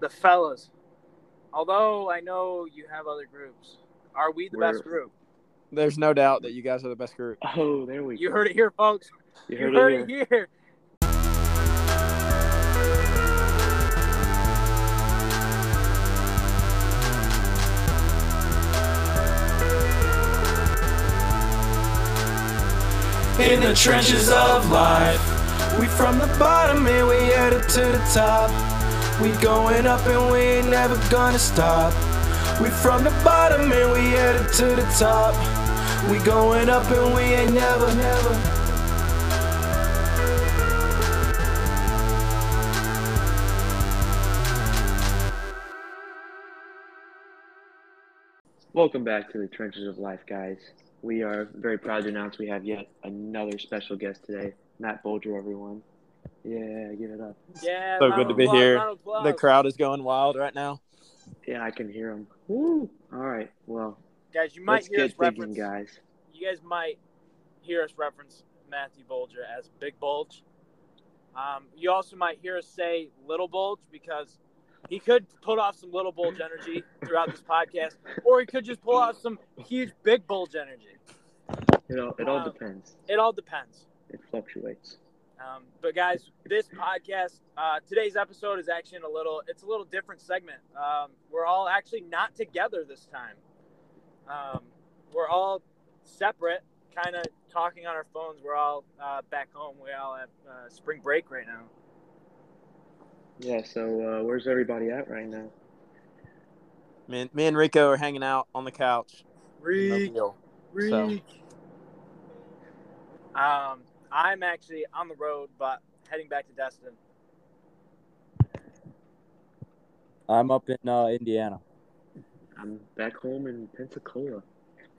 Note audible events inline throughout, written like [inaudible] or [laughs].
the fellas. Although I know you have other groups, are we the best We're- group? There's no doubt that you guys are the best group. Oh, there we You go. heard it here, folks. You You heard, heard it here. it here. in the trenches of life. We from the bottom and we headed to the top. We going up and we ain't never gonna stop. We from the bottom and we headed to the top. We going up and we ain't never, never. Welcome back to the Trenches of Life, guys. We are very proud to announce we have yet another special guest today, Matt Bolger, everyone. Yeah, give it up. Yeah. So good to be applause, here. round of applause. The crowd is going wild right now. Yeah, I can hear them. Woo! All right, well, Guys, you might let's hear us get digging, reference. guys. You guys might hear us reference Matthew Bolger as Big Bulge. Um, you also might hear us say Little Bulge because he could put off some Little Bulge energy throughout this podcast, or he could just pull off some huge Big Bulge energy. It all, it all Um, depends. It all depends. It fluctuates. Um, but guys, this podcast, uh, today's episode is actually in a little, it's a little different segment. Um, we're all actually not together this time. Um, we're all separate, kind of talking on our phones. We're all uh, back home. We all have uh, spring break right now. Yeah, so uh, where's everybody at right now? Me and, me and Rico are hanging out on the couch. No Reek. So- Um, I'm actually on the road, but heading back to Destin. I'm up in uh, Indiana. I'm back home in Pensacola.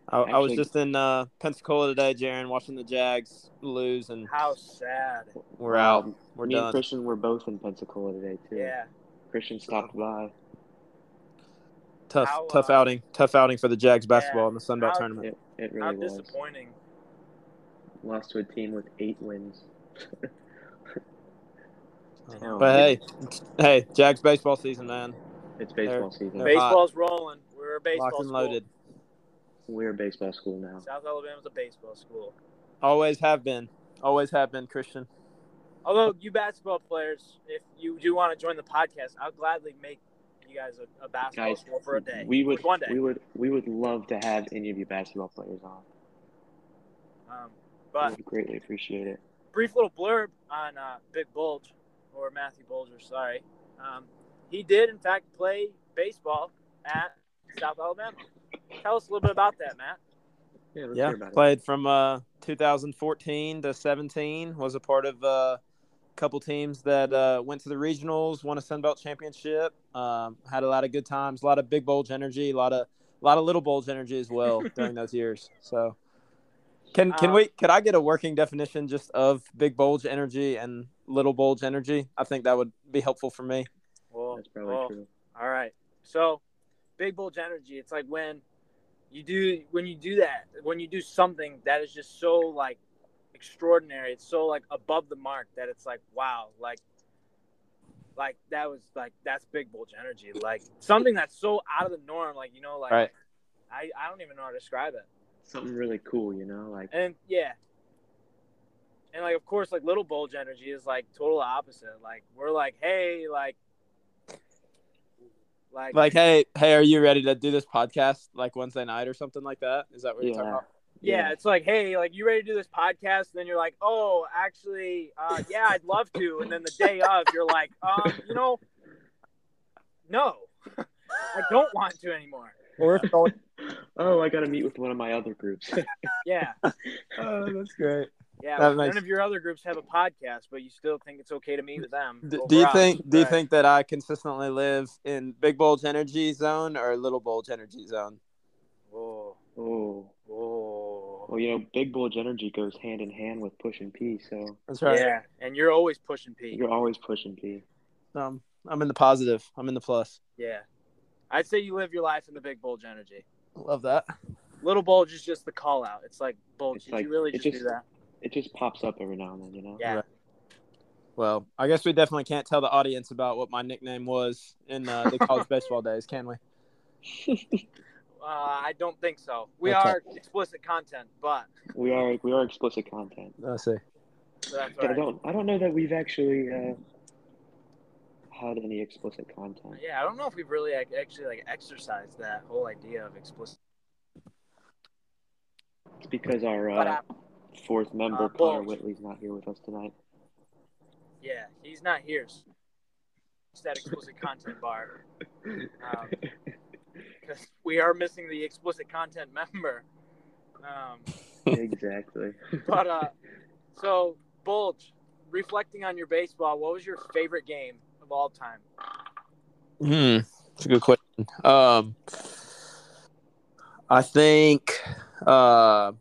I, I was just in uh, Pensacola today, Jaron, watching the Jags lose, and How sad. we're out. Um, We're Me and done. Christian were both in Pensacola today, too. Yeah. Christian stopped by. Tough, How, tough uh, outing. Tough outing for the Jags basketball in the Sun Belt tournament. It, it How really was. disappointing. Lost to a team with eight wins. [laughs] But hey, hey, Jags baseball season, man. It's baseball season. they're hot. Baseball's rolling. We're a baseball Locked and school. loaded. We're a baseball school now. South Alabama's a baseball school. Always have been. Always have been, Christian. Although you basketball players, if you do want to join the podcast, I'll gladly make you guys a, a basketball Guys, school for a day. We would, one day. we would, we would love to have any of you basketball players on. um, we but would greatly appreciate it. brief little blurb on uh, Big Bulge or Matthew Bolger. Sorry, um, he did in fact play baseball at South Alabama. Tell us a little bit about that, Matt. Yeah, Yeah, hear about it. played from uh, 2014 to 17. Was a part of uh, a couple teams that uh, went to the regionals, won a Sun Belt championship. Um, had a lot of good times, a lot of big bulge energy, a lot of a lot of little bulge energy as well [laughs] during those years. So, can can Uh, we? Could I get a working definition just of big bulge energy and little bulge energy? I think that would be helpful for me. Well, That's probably well, true. All right. So, big bulge energy. It's like when you do when you do that when you do something that is just so like extraordinary. It's so like above the mark that it's like wow, like like that was like that's big bulge energy. Like something that's so out of the norm. Like you know, like Right. I I don't even know how to describe it. Something really cool, you know, like And yeah. And like of course like little bulge energy is like total opposite. Like we're like, hey, like like Like, hey, hey, are you ready to do this podcast like Wednesday night or something like that? Is that what you're talking yeah, about? Yeah, it's like, hey, like you ready to do this podcast? And then you're like, oh, actually, uh, yeah, I'd love to. And then the day of, you're like, um, you know, no, [laughs] I don't want to anymore. Or if it's all- Oh, I got to meet with one of my other groups. [laughs] Yeah, [laughs] Oh, that's great. yeah. That none of your other groups have a podcast, but you still think it's okay to meet with them. D- do you us. think do you think that I consistently live in big bulge energy zone or little bulge energy zone? Oh, oh, whoa. well, you know, big bulge energy goes hand in hand with pushing P, so That's right. Yeah, and you're always pushing P. you're always pushing P. Um, I'm in the positive. I'm in the plus. Yeah, I'd say you live your life in the big bulge energy. Love that. Little bulge is just the call out. It's like bulge. It's Did like- you really it just, do that? It just pops up every now and then, you know. Yeah. Right. Well, I guess we definitely can't tell the audience about what my nickname was in uh, the college [laughs] baseball days, can we? [laughs] Uh, I don't think so. We Okay. are explicit content, but We are we are explicit content, Let's see. so that's but I don't I don't know that we've actually uh, had any explicit content. Yeah, I don't know if we've really like, actually like exercised that whole idea of explicit. It's because our uh, fourth member uh, Connor. Whitley's not here with us tonight. yeah, he's not here. It's that explicit content bar. Um, [laughs] because we are missing the explicit content member. Um, exactly. [laughs] but uh, so Bulge, reflecting on your baseball, what was your favorite game of all time? Hmm, it's a good question. Um, I think uh,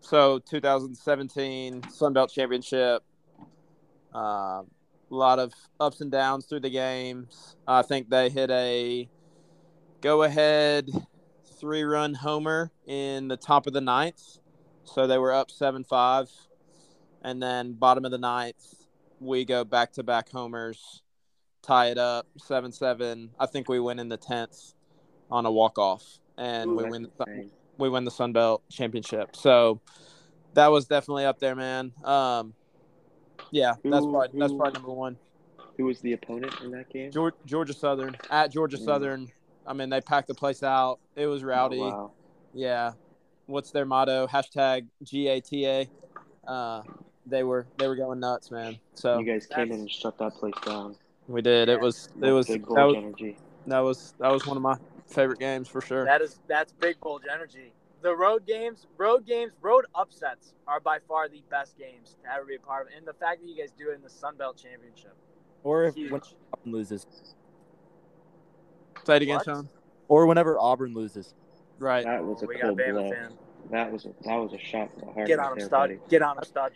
so. 2017 Sun Belt Championship. Uh, a lot of ups and downs through the games. I think they hit a go-ahead three-run homer in the top of the ninth, so they were up seven-five, and then bottom of the ninth we go back to back homers, tie it up seven seven. I think we win in the tenth on a walk off, and Ooh, we win insane. we win the Sun Belt championship. So that was definitely up there, man. Um, yeah, that's probably that's probably number one. Who was the opponent in that game? Georgia, Georgia Southern at Georgia Mm. Southern. I mean, they packed the place out. It was rowdy. Oh, wow. Yeah. What's their motto? Hashtag GATA. Uh, they were they were going nuts, man. So You guys came in and shut that place down. we did. It was it That's was big that Bulge was, energy. that was that was one of my favorite games for sure. That is that's big bulge energy. The road games, road games, road upsets are by far the best games to ever be a part of. And the fact that you guys do it in the Sun Belt Championship, Or if huge. when Auburn loses, Say it again, What? Sean. or whenever Auburn loses. Right. That was a we got cold Bama blow. fan. That was a, that was a shot to the heart. Get right on him, there, stud. buddy. Get on him, stud.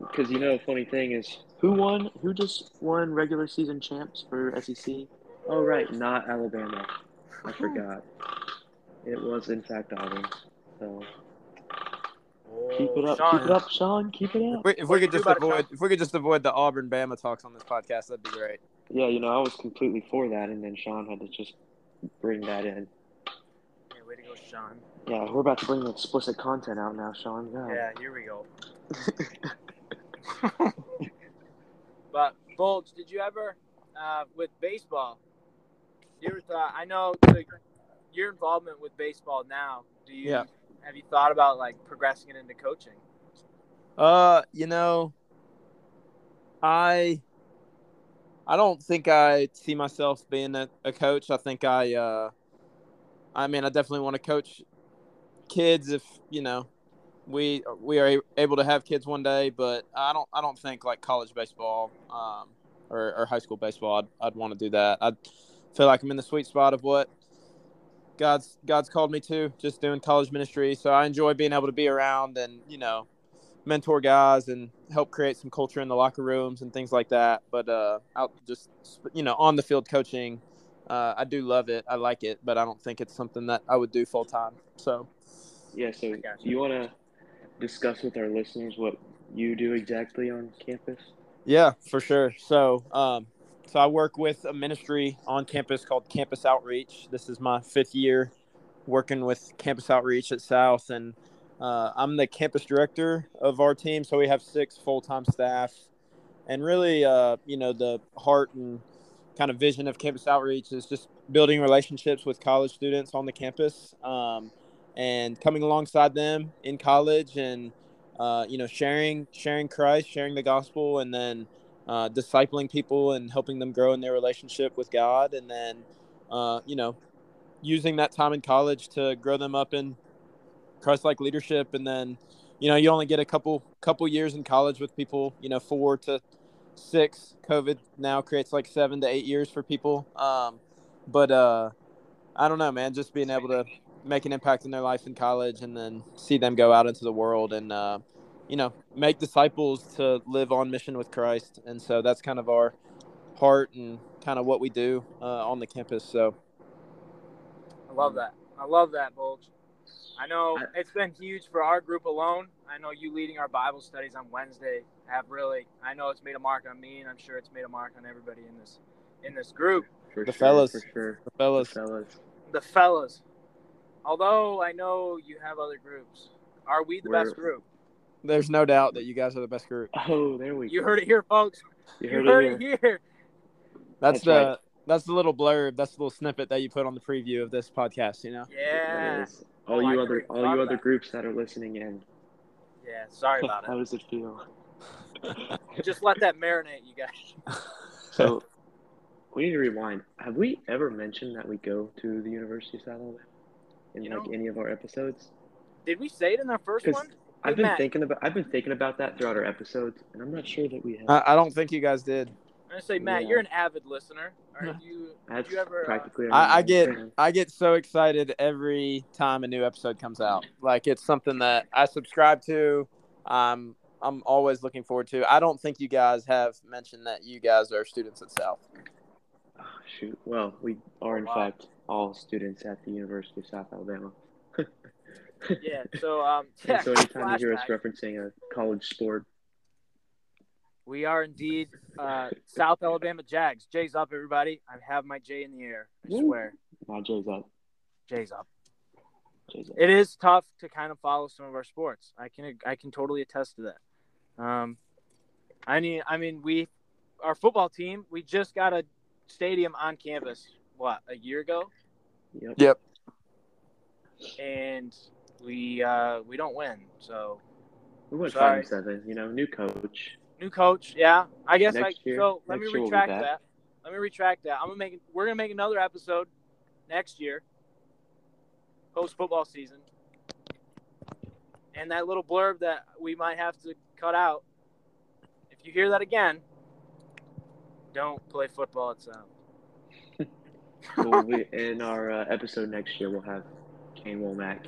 Because you know, funny thing is, who won? Who just won regular season champs for SEC? Oh, right, not Alabama. I uh-huh. forgot. It was in fact Auburn. So oh, keep it Oh, up, Sean. keep it up, Sean. Keep it If up. we, if we could just do about it, avoid if we could just avoid the Auburn Bama talks on this podcast, that'd be great. Yeah, you know, I was completely for that, and then Sean had to just bring that in. Yeah, way to go, Sean. Yeah, we're about to bring the explicit content out now, Sean. God. Yeah, here we go. [laughs] [laughs] but Bulge, did you ever, uh, with baseball, you ever thought? I know the, your involvement with baseball now. Do you Yeah. have you thought about like progressing it into coaching? Uh, you know, I I don't think I see myself being a, a coach. I think I uh I mean, I definitely want to coach kids if, you know, we we are able to have kids one day, but I don't I don't think like college baseball um or, or high school baseball I'd, I'd want to do that. I feel like I'm in the sweet spot of what God's God's called me to, just doing college ministry. So I enjoy being able to be around and, you know, mentor guys and help create some culture in the locker rooms and things like that. But uh, out just you know on the field coaching, uh, I do love it. I like it, but I don't think it's something that I would do full time. So Yeah, so you want to discuss with our listeners what you do exactly on campus? yeah, for sure. So um, so I work with a ministry on campus called Campus Outreach. This is my fifth year working with Campus Outreach at South, and uh, I'm the campus director of our team. So we have six full time staff, and really, uh, you know, the heart and kind of vision of Campus Outreach is just building relationships with college students on the campus, um, and coming alongside them in college, and uh, you know, sharing sharing Christ, sharing the gospel, and then uh, discipling people and helping them grow in their relationship with God, and then uh, you know, using that time in college to grow them up in Christ-like leadership, and then you know, you only get a couple couple years in college with people, you know, four to six. COVID now creates like seven to eight years for people, um, but uh, I don't know, man. Just being able to make an impact in their life in college, and then see them go out into the world and uh, you know, make disciples to live on mission with Christ. And so that's kind of our heart and kind of what we do uh, on the campus. So I love that. I love that, Bulge. I know it's been huge for our group alone. I know you leading our Bible studies on Wednesday have really. I know it's made a mark on me, and I'm sure it's made a mark on everybody in this in this group. For The sure, fellas. For sure. The fellas. The fellas. The fellas. Although I know you have other groups, are we the best We're- group? There's no doubt that you guys are the best group. Oh, there we You go. heard it here, folks. You You heard, heard, it here. it here. That's, That's the right. that's the little blurb. That's the little snippet that you put on the preview of this podcast. You know. Yeah. All Oh, you never other all you other that. groups that are listening in. Yeah. Sorry about it. How it. does it feel? [laughs] Just let that marinate, you guys. [laughs] So we need to rewind. Have we ever mentioned that we go to the University of South Alabama in You like know- any of our episodes? Did we say it in our first one? I've been Matt. thinking about I've been thinking about that throughout our episodes, and I'm not sure that we have. I, I don't think you guys did. I'm gonna say, Matt, Yeah. you're an avid listener. Are [laughs] you? That's you ever? Uh, practically. our I, I get. I get so excited every time a new episode comes out. Like it's something that I subscribe to. Um, I'm always looking forward to. I don't think you guys have mentioned that you guys are students at South. Oh, shoot. Well, we are in Wow. fact all students at the University of South Alabama. [laughs] yeah. So um. [laughs] Yeah. so anytime you hear us referencing a college sport, We are indeed uh, South Alabama Jags. Jay's up, everybody. I have my J in the air. I Woo. swear. my Jay's up. Jay's up. Jay's up. It is tough to kind of follow some of our sports. I can I can totally attest to that. Um, I mean I mean we, our football team, we just got a stadium on campus. What a year ago, Yep. Yep. and we uh, we don't win. So We went Sorry. five and seven. You know, new coach. new coach, yeah. I guess I year- so. Let me next year we'll retract that. Let me retract that. I'm gonna make. We're gonna make another episode next year, post football season, and that little blurb that we might have to cut out. If you hear that again, don't play football at South. Well, we, in our uh, episode next year, we'll have Kane Wommack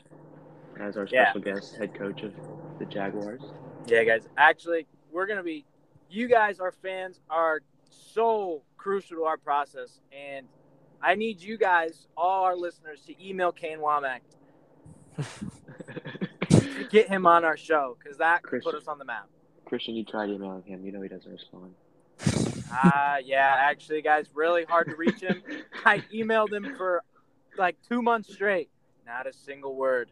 as our Yeah. special guest head coach of the Jaguars. Yeah, guys. Actually, we're gonna be. You guys, our fans, are so crucial to our process, and I need you guys, all our listeners, to email Kane Wommack [laughs] to get him on our show because that could put us on the map. Christian, you tried emailing him. You know he doesn't respond. Ah, yeah. Actually, guys, really hard to reach him. I emailed him for like two months straight. Not a single word.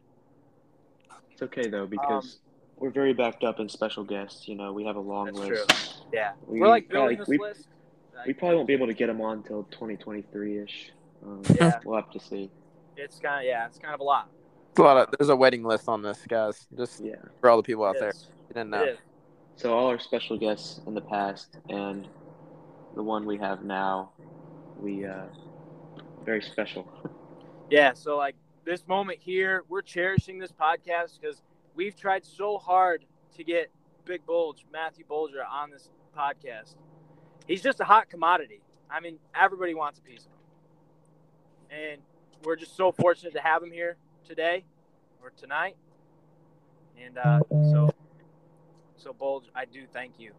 It's okay though because we're very backed up in special guests. You know, we have a long Um, That's list. true. Yeah, We, we, are like building like, this we, list. we probably won't be able to get him on until 2023 ish. Um, Yeah. we'll have to see. It's kind of yeah, it's kind of a lot. There's a lot of there's a waiting list on this, guys. Just Yeah. for all the people out there, there. is. You didn't know. So all our special guests in the past and the one we have now, we uh, very special. Yeah, so like this moment here, we're cherishing this podcast because we've tried so hard to get Big Bulge, Matthew Bolger, on this podcast. He's just a hot commodity. I mean, everybody wants a piece of him. And we're just so fortunate to have him here today or tonight. And uh, so, so Bulge, I do thank you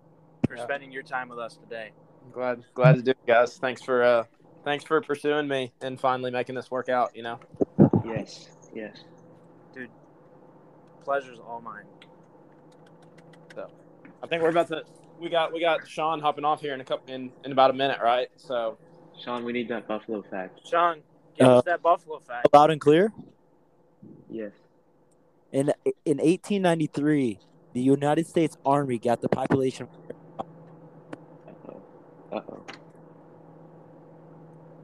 for Yeah. spending your time with us today. Glad glad to do it, guys. Thanks for uh thanks for pursuing me and finally making this work out, you know. Yes, yes. Dude, pleasure's all mine. So I think we're about to we got we got Sean hopping off here in a couple in, in about a minute, right? So Sean, we need that Buffalo fact. Sean, give Uh, us that Buffalo fact. Loud and clear. Yes. In in 1893, the United States Army got the population. Uh oh.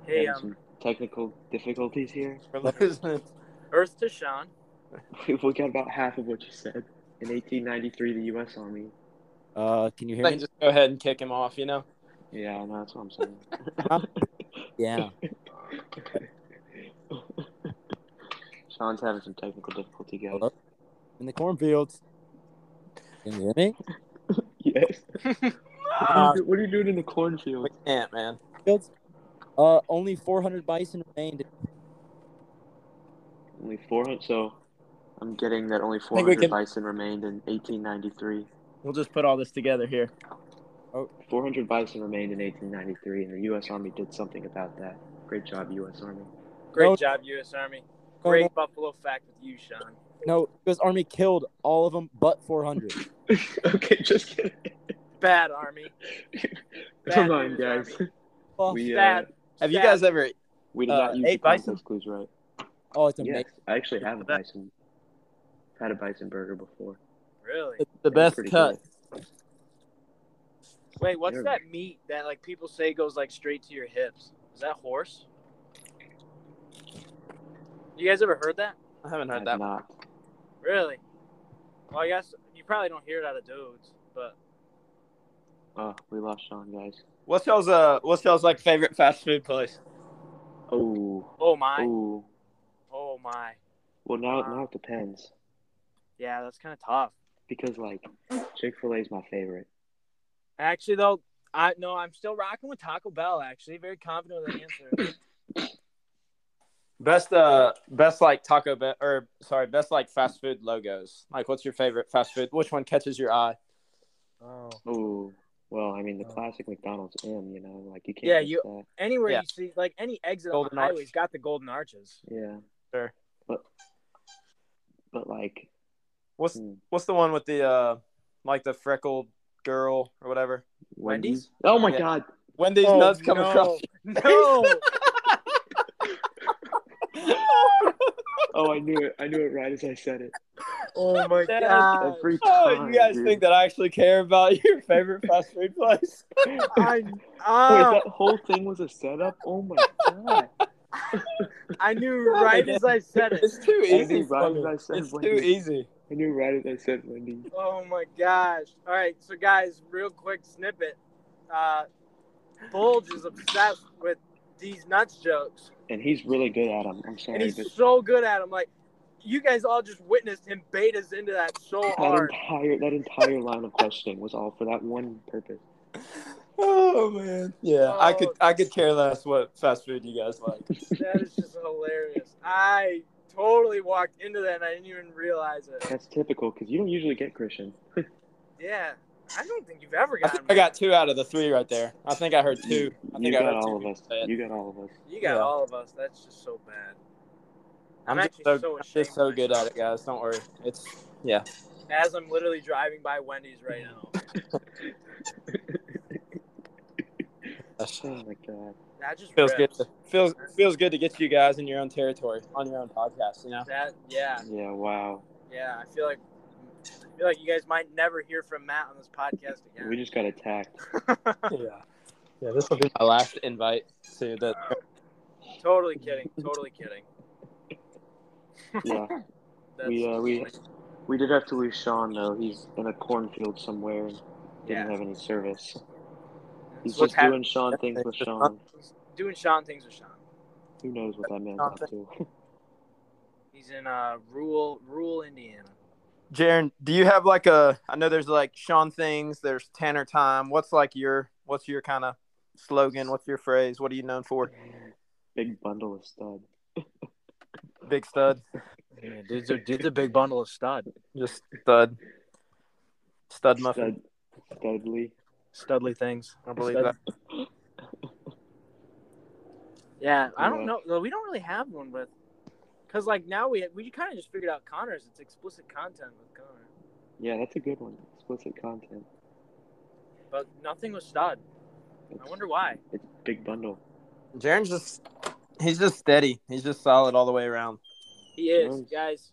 Hey, um, some technical difficulties here. [laughs] we're losing Earth to Sean. we got about half of what you said. In 1893, the U.S. Army. Uh, can you hear I me? just go ahead and kick him off, you know. Yeah, I know, that's what I'm saying. Yeah. [laughs] Sean's having some technical difficulty, guys. Hello? In the cornfields. Can you hear me? [laughs] Yes. Uh, what, are you, do- what are you doing in the cornfield? We can't, man. Fields. Uh, only 400 bison remained. Only 400. So I'm getting that only 400 can- bison remained in 1893. We'll just put all this together here. Oh. 400 bison remained in 1893, and the U.S. Army did something about that. Great job, U.S. Army. Great No. job, U.S. Army. Great no. Buffalo fact with you, Sean. No, because Army killed all of them but 400. [laughs] okay, just kidding. Bad army. [laughs] Come on, news, guys. [laughs] Army. Oh, We uh, Bad. Have you guys ever? we did uh, not use the bison? clues right. oh, it's amazing. Yes, I actually have a bison. Had a bison burger before. Really? It's the It best pretty cut. good. Wait, what's They're- that meat that like people say goes like straight to your hips? Is that horse? You guys ever heard that? I haven't I heard have that. one. not. Really? Well, I guess you probably don't hear it out of dudes, but Oh, we lost Sean, guys. What's y'all's uh? What's y'all's like favorite fast food place? Oh, oh my, oh. oh my, Well, now Wow. now it depends yeah, that's kind of tough. because like Chick Fil A is my favorite. Actually, though, I no, I'm still rocking with Taco Bell. Actually, very confident with the answer. [coughs] Best uh, best like Taco Bell or sorry, best like fast food logos. Like, what's your favorite fast food? Which one catches your eye? oh, Oh, well, I mean the Oh. classic McDonald's M. You know, like you can't. Yeah, you- That. anywhere Yeah. you see, like any exit Golden on the arch. highway's got the golden arches. Yeah. Sure. But but like What's hmm, what's the one with the uh, like the freckled girl or whatever? Wendy's? Oh my Yeah. God. Wendy's Oh, nuts come no. across. [laughs] No, [laughs] Oh, I knew it. I knew it right as I said it. Oh my Dad, god, Every Oh, time. you guys dude. think that I actually care about [laughs] your favorite [laughs] fast food place? I, Wait, ah, that whole thing was a setup. Oh my god! I knew [laughs] right as I said it. It's too easy. knew right as. I said It's too easy. I knew right as I said Wendy's. Oh my gosh! All right, so guys, real quick snippet. Uh, Bulge is obsessed with these nuts jokes, And he's really good at them. I'm and sorry, he's but so good at them. Like, you guys all just witnessed him bait us into that so that hard. entire that entire line of questioning was all for that one purpose. Oh man. Yeah, I could Oh. I could care less what fast food you guys like. [laughs] That is just hilarious. I totally walked into that and I didn't even realize it. That's typical because you don't usually get Christian. [laughs] Yeah, I don't think you've ever I I got two out of the three right there. I think I heard two. I You think I got heard all two of us. You got all of us. You got Yeah. all of us. That's just so bad. I'm, I'm actually just so, so ashamed. just so of good at it, guys. Don't worry. It's yeah. As I'm literally driving by Wendy's right now. That's, [laughs] Oh my god. That just feels rips. good. To, feels feels good to get you guys in your own territory on your own podcast. You know. That yeah, Yeah. Wow. yeah. I feel like I feel like you guys might never hear from Matt on this podcast again. We just got attacked. [laughs] Yeah. Yeah. This will be my last invite to the. totally kidding. Totally kidding. Yeah. [laughs] That's we uh, we we did have to lose Sean though. He's in a cornfield somewhere and didn't Yeah. have any service. He's That's what's just doing. Sean things with Sean. doing Sean things with Sean. Who knows what that man's up to? [laughs] He's in uh rural rural Indiana. Jaron, do you have like a? I know there's like Sean things. There's Tanner time. What's like your? What's your kind of slogan? What's your phrase? What are you known for? Big bundle of stud. [laughs] Big stud. Yeah, dude's a, dude's a big bundle of stud. Just stud. Stud muffin. Stud. Studley. Studly things. I believe Stud- that. Yeah, I don't Yeah. know. We don't really have one with, cause like now we we kind of just figured out Connor's. It's explicit content with Connor, Yeah, that's a good one. Explicit content. but nothing with stud. It's, I wonder why. It's big bundle. Jaron's just. He's just steady. He's just solid all the way around. He is, Nice. guys.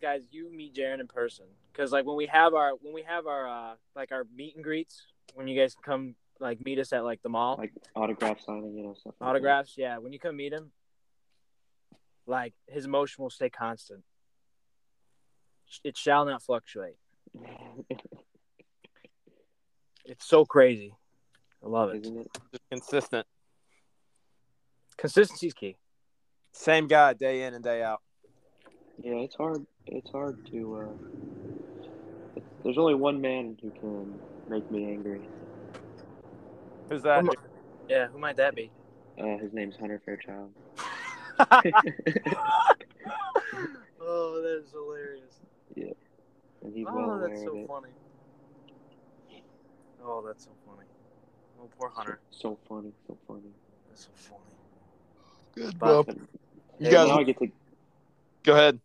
Guys, you meet Jaron in person, cause like when we have our when we have our uh like our meet and greets, when you guys come like meet us at like the mall, Like autograph signing, you know, stuff. like autographs. Yeah, when you come meet him, like his emotion will stay constant. It shall not fluctuate. [laughs] It's so crazy. I love it. Isn't it? Just consistent. Consistency's key. Same guy day in and day out. Yeah, it's hard. It's hard to. Uh, there's only one man who can make me angry. Who's that? Come Yeah, who might that be? Uh, his name's Hunter Fairchild. [laughs] [laughs] oh, that is hilarious. and he's oh, well that's so it. funny. Oh, that's so funny. Oh, poor Hunter. So funny, so funny. That's so funny. Good, bro. You hey, guys, now I get to go ahead.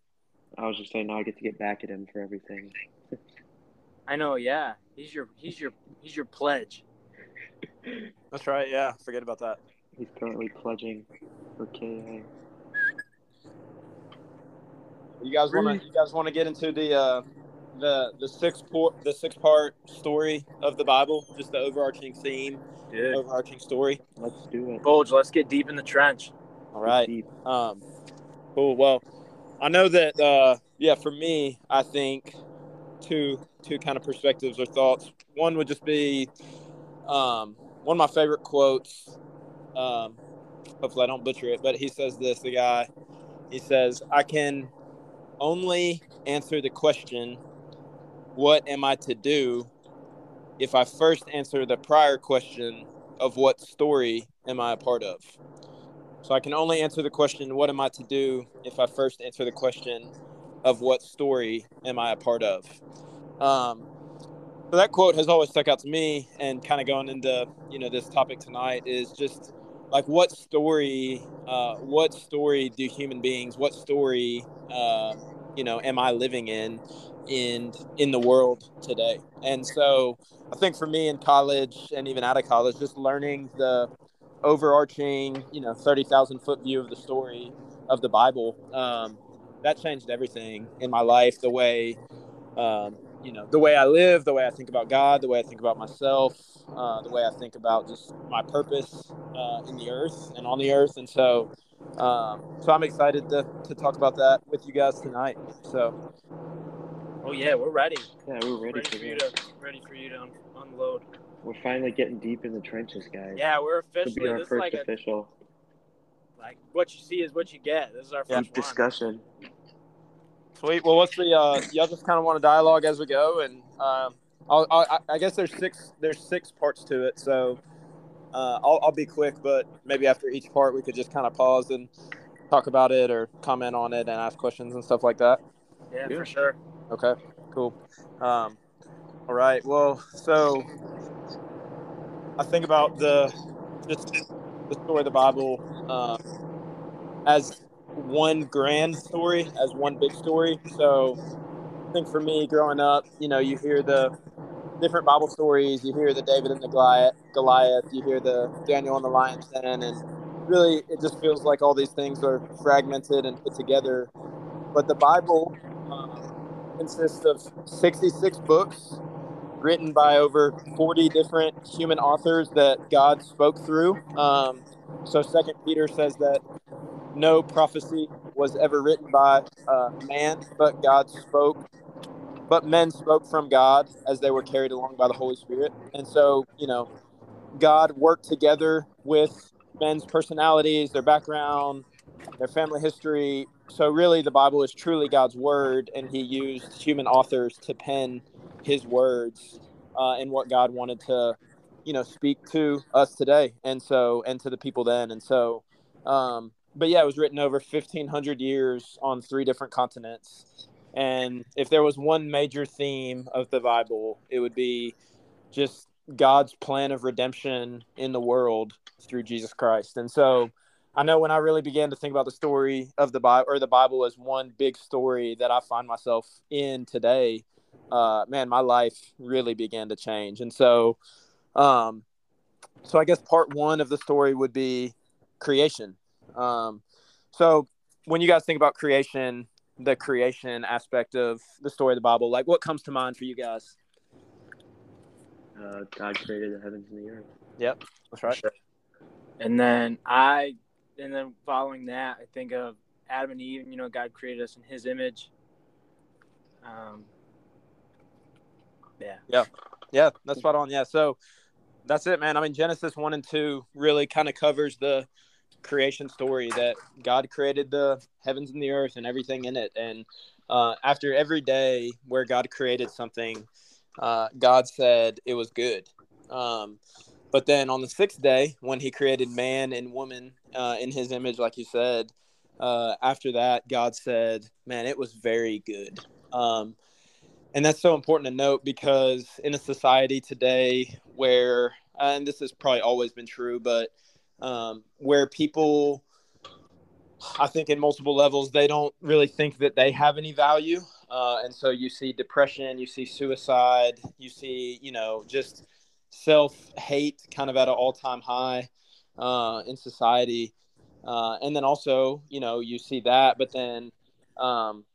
I was just saying, now I get to get back at him for everything. [laughs] I know. Yeah, he's your he's your he's your pledge. That's right. Yeah, forget about that. He's currently pledging for KA. You guys want to? You guys want to get into the uh, the the six part the six part story of the Bible, just the overarching theme, Dude. overarching story. Let's do it. Bulge, let's get deep in the trench. All right. Um, cool. Well, I know that. Uh, yeah, for me, I think two two kind of perspectives or thoughts. One would just be um, one of my favorite quotes. Um, hopefully, I don't butcher it, but he says this. The guy, he says, "I can only answer the question, what am I to do?' If I first answer the prior question of what story am I a part of." So I can only answer the question, what am I to do, if I first answer the question of what story am I a part of? Um, so that quote has always stuck out to me and kind of going into, you know, this topic tonight is just like what story, uh, what story do human beings, what story, uh, you know, am I living in, in, in the world today? And so I think for me in college and even out of college, just learning the, overarching, you know, 30,000 foot view of the story of the Bible. Um, that changed everything in my life. The way, um, you know, the way I live, the way I think about God, the way I think about myself, uh, the way I think about just my purpose uh, in the earth and on the earth. And so, um, so I'm excited to, to talk about that with you guys tonight. So, Oh yeah, we're ready. Yeah, we're ready, Ready for for you to ready for you to un- unload. We're finally getting deep in the trenches, guys. Yeah, we're This will officially be our this is first like a, official like what you see is what you get. This is our Yeah. first deep one. discussion. Sweet. Well, what's the uh, y'all just kind of want to dialogue as we go, and um, I'll, i I guess there's six there's six parts to it, so uh, I'll, I'll be quick, but maybe after each part we could just kind of pause and talk about it or comment on it and ask questions and stuff like that. Yeah, Yeah. for sure. Okay, cool. Um, all right. Well, so I think about the just the story of the Bible um, as one grand story, as one big story. So I think for me, growing up, you know, you hear the different Bible stories. You hear the David and the Goliath. Goliath. You hear the Daniel and the lion's den, and really, it just feels like all these things are fragmented and put together. But the Bible um, consists of 66 books written by over 40 different human authors that God spoke through. Um, so Second Peter says that no prophecy was ever written by uh, man, but God spoke. But men spoke from God as they were carried along by the Holy Spirit. And so, you know, God worked together with men's personalities, their background, their family history. So, really, the Bible is truly God's word, and He used human authors to pen His words uh, and what God wanted to, you know, speak to us today, and so and to the people then, and so. Um, but yeah, it was written over 1,500 years on three different continents. And if there was one major theme of the Bible, it would be just God's plan of redemption in the world through Jesus Christ. And so I know when I really began to think about the story of the Bible or the Bible as one big story that I find myself in today, uh, man, my life really began to change. And so, um, so I guess part one of the story would be creation. Um, so when you guys think about creation, the creation aspect of the story of the Bible, like what comes to mind for you guys? Uh, God created the heavens and the earth. Yep, that's right. And then I, and then following that, I think of Adam and Eve. You know, God created us in His image. Um, yeah. Yeah, Yeah. that's spot on. Yeah, so that's it, man. I mean, Genesis one and two really kind of covers the creation story that God created the heavens and the earth and everything in it. And uh, after every day where God created something, uh, God said it was good. Um, but then on the sixth day, when He created man and woman uh, in His image, like you said, uh, after that, God said, "Man, it was very good." Um, and that's so important to note because in a society today where, and this has probably always been true, but um, where people I think in multiple levels, they don't really think that they have any value. Uh, and so you see depression, you see suicide, you see, you know, just self hate kind of at an all time high uh, in society. Uh, and then also, you know, you see that, but then, um,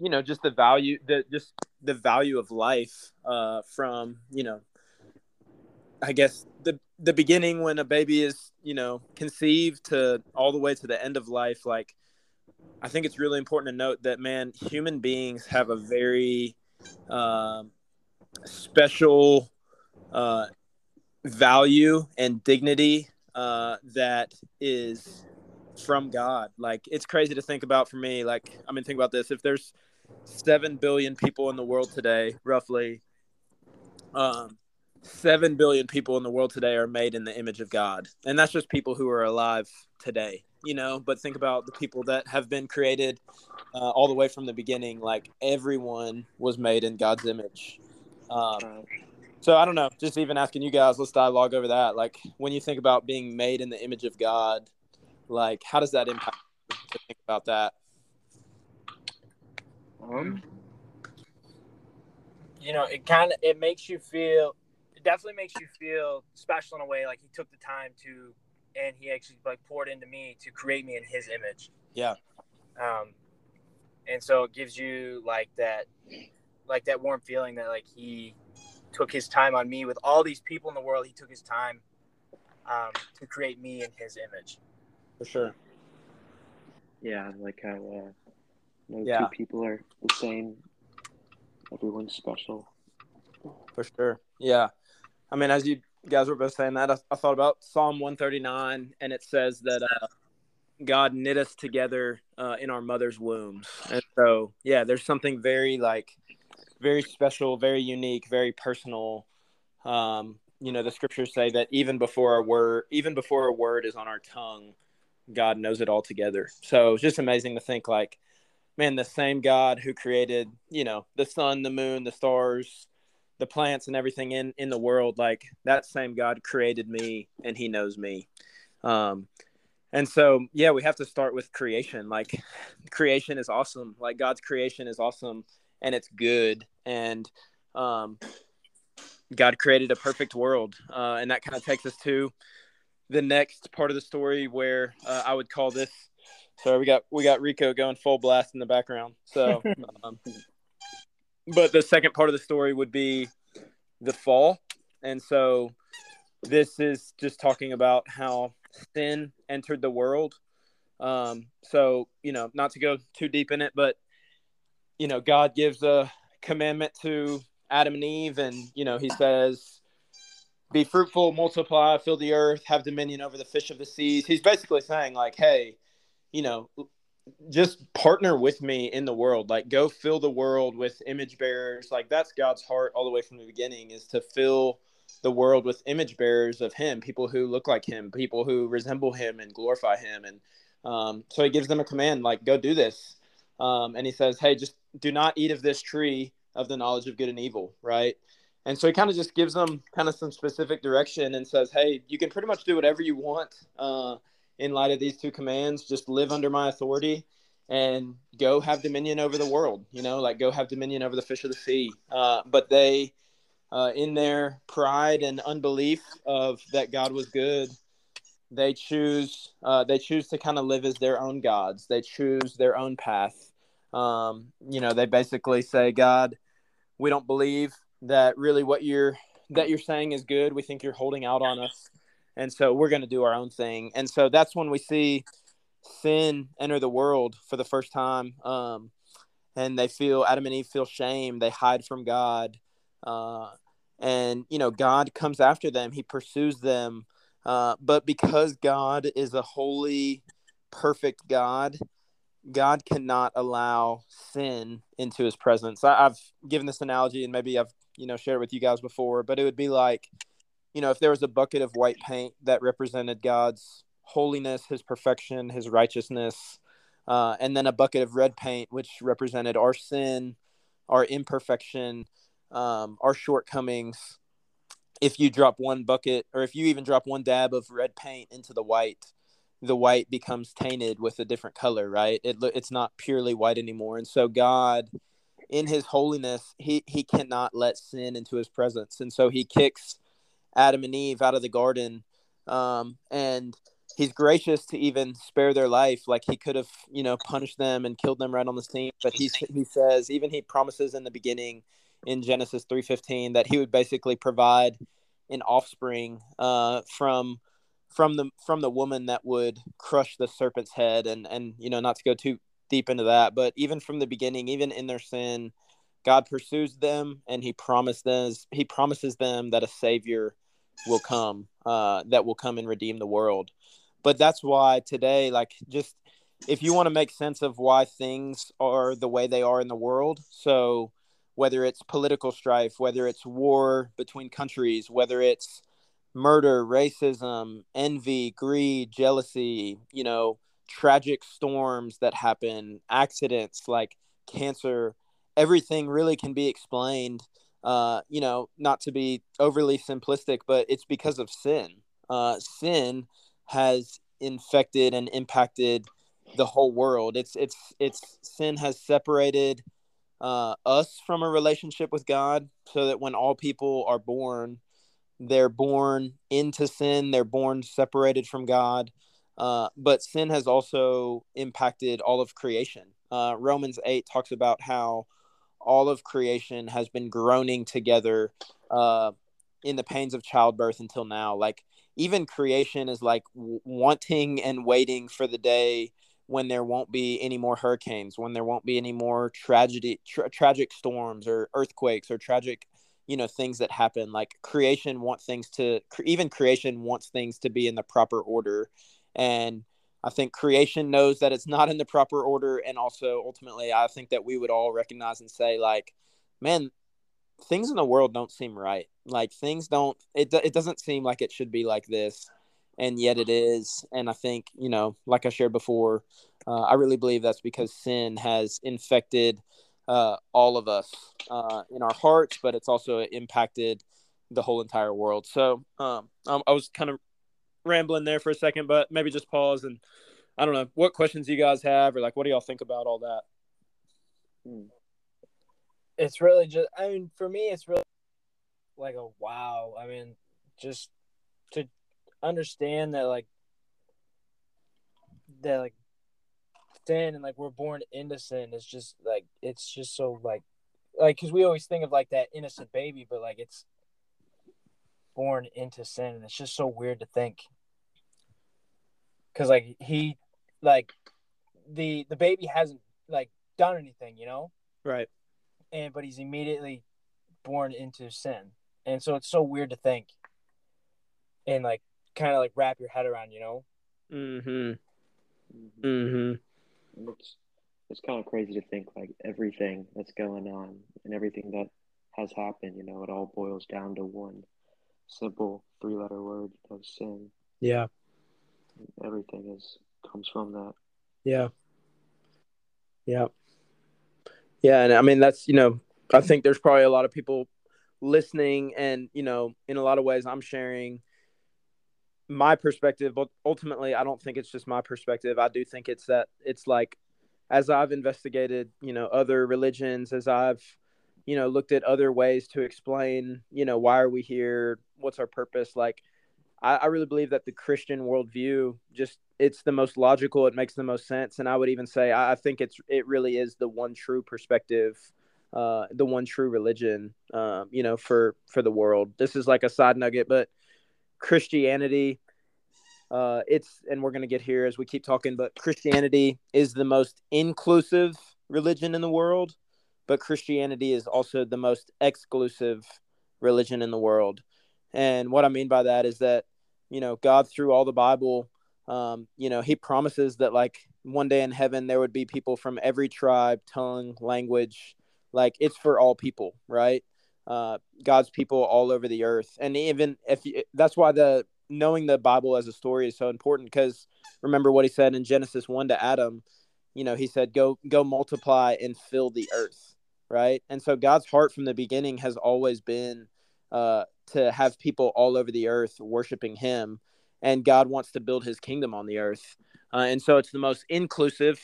you know, just the value, the just the value of life uh, from, you know, I guess the the beginning when a baby is you know conceived to all the way to the end of life like i think it's really important to note that man human beings have a very uh, special uh, value and dignity uh, that is from god. Like it's crazy to think about for me like i mean think about this. If there's 7 billion people in the world today roughly um, seven billion people in the world today are made in the image of God, and that's just people who are alive today. You know, but think about the people that have been created uh, all the way from the beginning. Like everyone was made in God's image. Um, so I don't know. Just even asking you guys, let's dialogue over that. Like when you think about being made in the image of God, like how does that impact? You to think about that. Um, you know, it kind of it makes you feel it definitely makes you feel special in a way. Like he took the time to, and he actually like poured into me to create me in his image. Yeah. Um, and so it gives you like that, like that warm feeling that like he took his time on me with all these people in the world. He took his time um, to create me in his image. For sure. Yeah, like how uh, no Yeah. two people are the same. Everyone's special. For sure. Yeah. I mean, as you guys were both saying that, I, I thought about Psalm 139, and it says that uh, God knit us together uh, in our mother's wombs. And so, yeah, there's something very, like, very special, very unique, very personal. Um, you know, the scriptures say that even before a word, even before a word is on our tongue, God knows it all together. So it's just amazing to think, like, man, the same God who created, you know, the sun, the moon, the stars, the plants and everything in in the world like that same god created me and he knows me. Um and so yeah we have to start with creation. Like creation is awesome. Like god's creation is awesome and it's good. And um god created a perfect world. Uh and that kind of takes us to the next part of the story where uh, i would call this sorry we got we got rico going full blast in the background. So [laughs] um, but the second part of the story would be the fall. And so this is just talking about how sin entered the world. Um, so you know not to go too deep in it but you know god gives a commandment to adam and eve and you know he says be fruitful multiply fill the earth have dominion over the fish of the seas. He's basically saying like hey you know just partner with me in the world. Like go fill the world with image bearers. Like that's god's heart all the way from the beginning is to fill the world with image bearers of him people who look like him people who resemble him and glorify him. And um, so he gives them a command like go do this. Um, and he says hey just do not eat of this tree of the knowledge of good and evil right? And so he kind of just gives them kind of some specific direction and says hey you can pretty much do whatever you want uh, in light of these two commands just live under my authority and go have dominion over the world you know like go have dominion over the fish of the sea. Uh, but they uh, in their pride and unbelief of that god was good they choose uh, they choose to kind of live as their own gods. They choose their own path. Um, you know they basically say god we don't believe that really what you're that you're saying is good. We think you're holding out on us and so we're going to do our own thing. And so that's when we see sin enter the world for the first time um, and they feel adam and eve feel shame. They hide from god. Uh, and you know god comes after them. He pursues them. Uh, but because god is a holy perfect god god cannot allow sin into his presence. I, i've given this analogy and maybe i've you know shared it with you guys before but it would be like you know if there was a bucket of white paint that represented god's holiness his perfection his righteousness uh, and then a bucket of red paint which represented our sin our imperfection um, our shortcomings if you drop one bucket or if you even drop one dab of red paint into the white the white becomes tainted with a different color, right? It it's not purely white anymore. And so God in his holiness, he he cannot let sin into his presence. And so he kicks Adam and Eve out of the garden um, and he's gracious to even spare their life. Like he could have you know punished them and killed them right on the scene but he he says even he promises in the beginning in Genesis 3:15 that he would basically provide an offspring uh, from from the from the woman that would crush the serpent's head and and you know not to go too deep into that but even from the beginning even in their sin God pursues them and he promises he promises them that a savior will come uh, that will come and redeem the world. But that's why today like just if you want to make sense of why things are the way they are in the world so whether it's political strife whether it's war between countries whether it's murder racism envy greed jealousy you know tragic storms that happen accidents like cancer everything really can be explained uh, you know not to be overly simplistic but it's because of sin uh, sin has infected and impacted the whole world. It's it's it's sin has separated uh, us from a relationship with God, so that when all people are born, they're born into sin. They're born separated from God. Uh, but sin has also impacted all of creation. Uh, Romans eight talks about how all of creation has been groaning together uh, in the pains of childbirth until now. Like even creation is like w- wanting and waiting for the day when there won't be any more hurricanes, when there won't be any more tragedy, tra- tragic storms or earthquakes or tragic, you know, things that happen. Like creation wants things to, even creation wants things to be in the proper order, and I think creation knows that it's not in the proper order, and also ultimately, I think that we would all recognize and say, like, man, things in the world don't seem right. Like things don't it it doesn't seem like it should be like this, and yet it is. And I think you know, like I shared before, uh, I really believe that's because sin has infected uh, all of us uh, in our hearts, but it's also impacted the whole entire world. So um, I was kind of rambling there for a second, but maybe just pause and I don't know what questions you guys have or like what do y'all think about all that. Hmm it's really just i mean for me it's really like a wow i mean just to understand that like that like sin and like we're born into sin it's just like it's just so like like because we always think of like that innocent baby but like it's born into sin and it's just so weird to think because like he like the the baby hasn't like done anything you know right and but he's immediately born into sin, and so it's so weird to think, and like kind of like wrap your head around, you know. Mm-hmm. Mm-hmm. It's it's kind of crazy to think like everything that's going on and everything that has happened, you know, it all boils down to one simple three-letter word of sin. Yeah. Everything is comes from that. Yeah. Yeah. Yeah, and I mean that's you know I think there's probably a lot of people listening, and you know in a lot of ways I'm sharing my perspective, but ultimately I don't think it's just my perspective. I do think it's that it's like as I've investigated, you know, other religions, as I've you know looked at other ways to explain, you know, why are we here, what's our purpose, like. I, I really believe that the Christian worldview just it's the most logical. It makes the most sense, and I would even say I, I think it's it really is the one true perspective, uh, the one true religion, um, you know, for for the world. This is like a side nugget, but Christianity, uh, it's and we're gonna get here as we keep talking, but Christianity is the most inclusive religion in the world, but Christianity is also the most exclusive religion in the world. And what I mean by that is that you know God through all the Bible um, you know, he promises that like one day in heaven there would be people from every tribe, tongue, language. Like it's for all people, right? Uh, God's people all over the earth, and even if you, that's why the knowing the Bible as a story is so important. Because remember what he said in Genesis one to Adam. You know, he said, "Go, go, multiply and fill the earth." Right, and so God's heart from the beginning has always been uh, to have people all over the earth worshiping Him and God wants to build His kingdom on the earth, uh, and so it's the most inclusive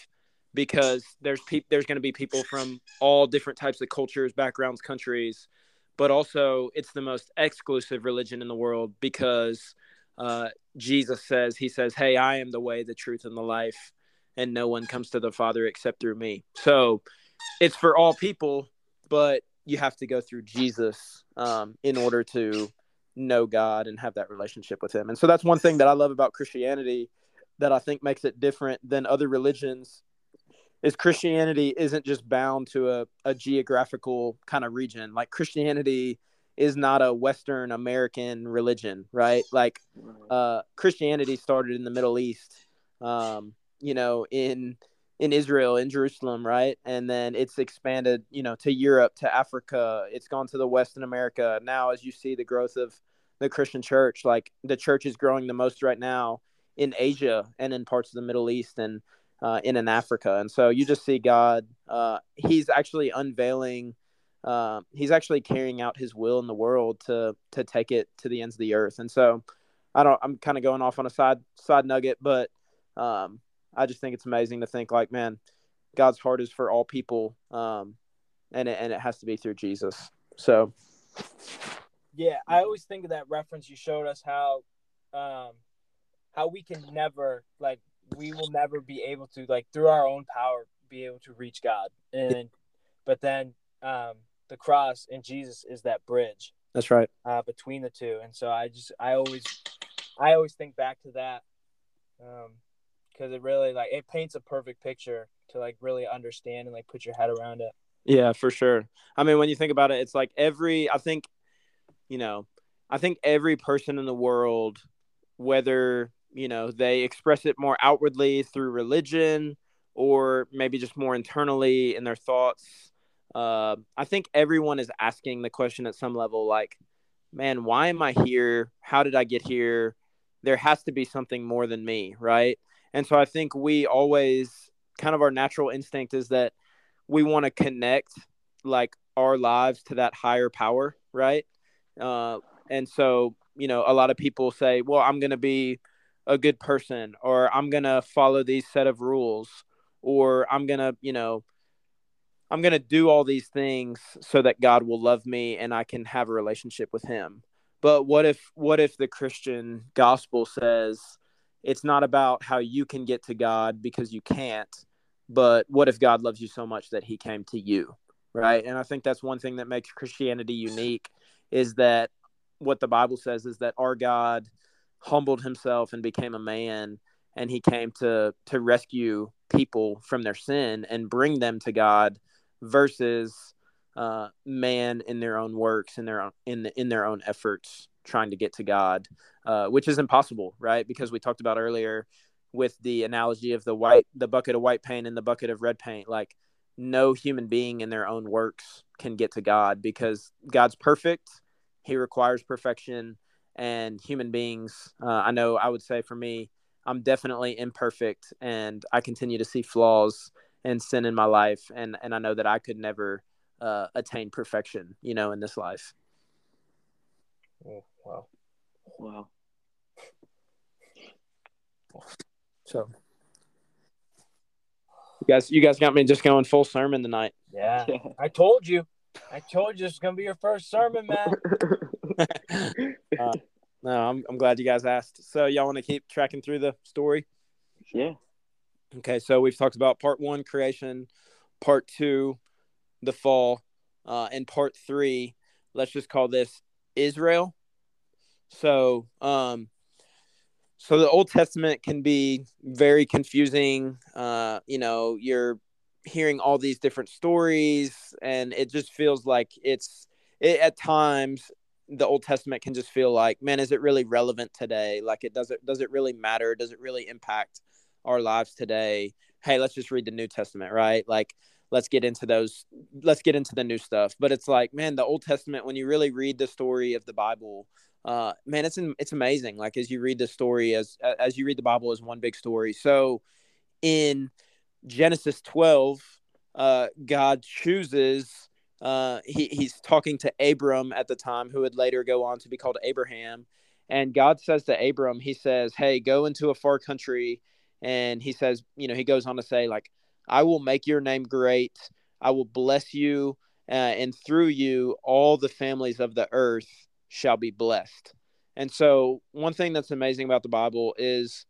because there's pe- there's going to be people from all different types of cultures, backgrounds, countries, but also it's the most exclusive religion in the world because uh, Jesus says He says, "Hey, I am the way, the truth, and the life, and no one comes to the Father except through me." So it's for all people, but you have to go through Jesus um, in order to know God and have that relationship with Him. And so that's one thing that I love about Christianity that I think makes it different than other religions is Christianity isn't just bound to a, a geographical kind of region. Like Christianity is not a Western American religion, right? Like uh, Christianity started in the Middle East, um, you know, in in Israel, in Jerusalem, right? And then it's expanded, you know, to Europe, to Africa. It's gone to the Western America. Now, as you see the growth of the Christian church, like the church is growing the most right now in Asia and in parts of the Middle East and uh, in in Africa. And so you just see God. Uh, he's actually unveiling. Uh, he's actually carrying out His will in the world to to take it to the ends of the earth. And so, I don't. I'm kind of going off on a side side nugget, but um, I just think it's amazing to think like, man, God's heart is for all people, um, and it, and it has to be through Jesus. So, yeah, I always think of that reference you showed us how, um, how we can never like we will never be able to like through our own power be able to reach God, and but then um, the cross and Jesus is that bridge. That's right. Uh, between the two, and so I just I always I always think back to that. Um, because it really like it paints a perfect picture to like really understand and like put your head around it. Yeah, for sure. I mean, when you think about it, it's like every I think, you know, I think every person in the world, whether you know they express it more outwardly through religion or maybe just more internally in their thoughts, uh, I think everyone is asking the question at some level, like, man, why am I here? How did I get here? There has to be something more than me, right? And so I think we always kind of our natural instinct is that we want to connect like our lives to that higher power, right? Uh, and so, you know, a lot of people say, well, I'm going to be a good person or I'm going to follow these set of rules or I'm going to, you know, I'm going to do all these things so that God will love me and I can have a relationship with him. But what if what if the Christian gospel says, it's not about how you can get to God because you can't, but what if God loves you so much that he came to you, right? And I think that's one thing that makes Christianity unique is that what the Bible says is that our God humbled himself and became a man and he came to to rescue people from their sin and bring them to God versus uh, man in their own works in their own in in their own efforts trying to get to God, uh, which is impossible, right? Because we talked about earlier with the analogy of the white, the bucket of white paint and the bucket of red paint. Like, no human being in their own works can get to God because God's perfect. He requires perfection, and human beings. Uh, I know. I would say for me, I'm definitely imperfect, and I continue to see flaws and sin in my life, and and I know that I could never uh, attain perfection, you know, in this life. Wow. Wow. So, you guys, you guys got me just going full sermon tonight. Yeah. yeah. [laughs] I told you. I told you it's gonna be your first sermon, man. [laughs] uh, no, I'm I'm glad you guys asked. So, y'all want to keep tracking through the story? Yeah. Okay, so we've talked about part one, creation, part two, the fall, uh, and part three. Let's just call this Israel. So, um, so the Old Testament can be very confusing. Uh, you know, you're hearing all these different stories, and it just feels like it's it, at times the Old Testament can just feel like, man, is it really relevant today? Like, it does it does it really matter? Does it really impact our lives today? Hey, let's just read the New Testament, right? Like, let's get into those. Let's get into the new stuff. But it's like, man, the Old Testament. When you really read the story of the Bible, uh, man, it's it's amazing. Like as you read the story, as as you read the Bible as one big story. So, in Genesis 12, uh, God chooses. Uh, he, he's talking to Abram at the time, who would later go on to be called Abraham, And God says to Abram, He says, Hey, go into a far country. And He says, You know, He goes on to say, like, I will make your name great. I will bless you. Uh, and through you, all the families of the earth shall be blessed. And so, one thing that's amazing about the Bible is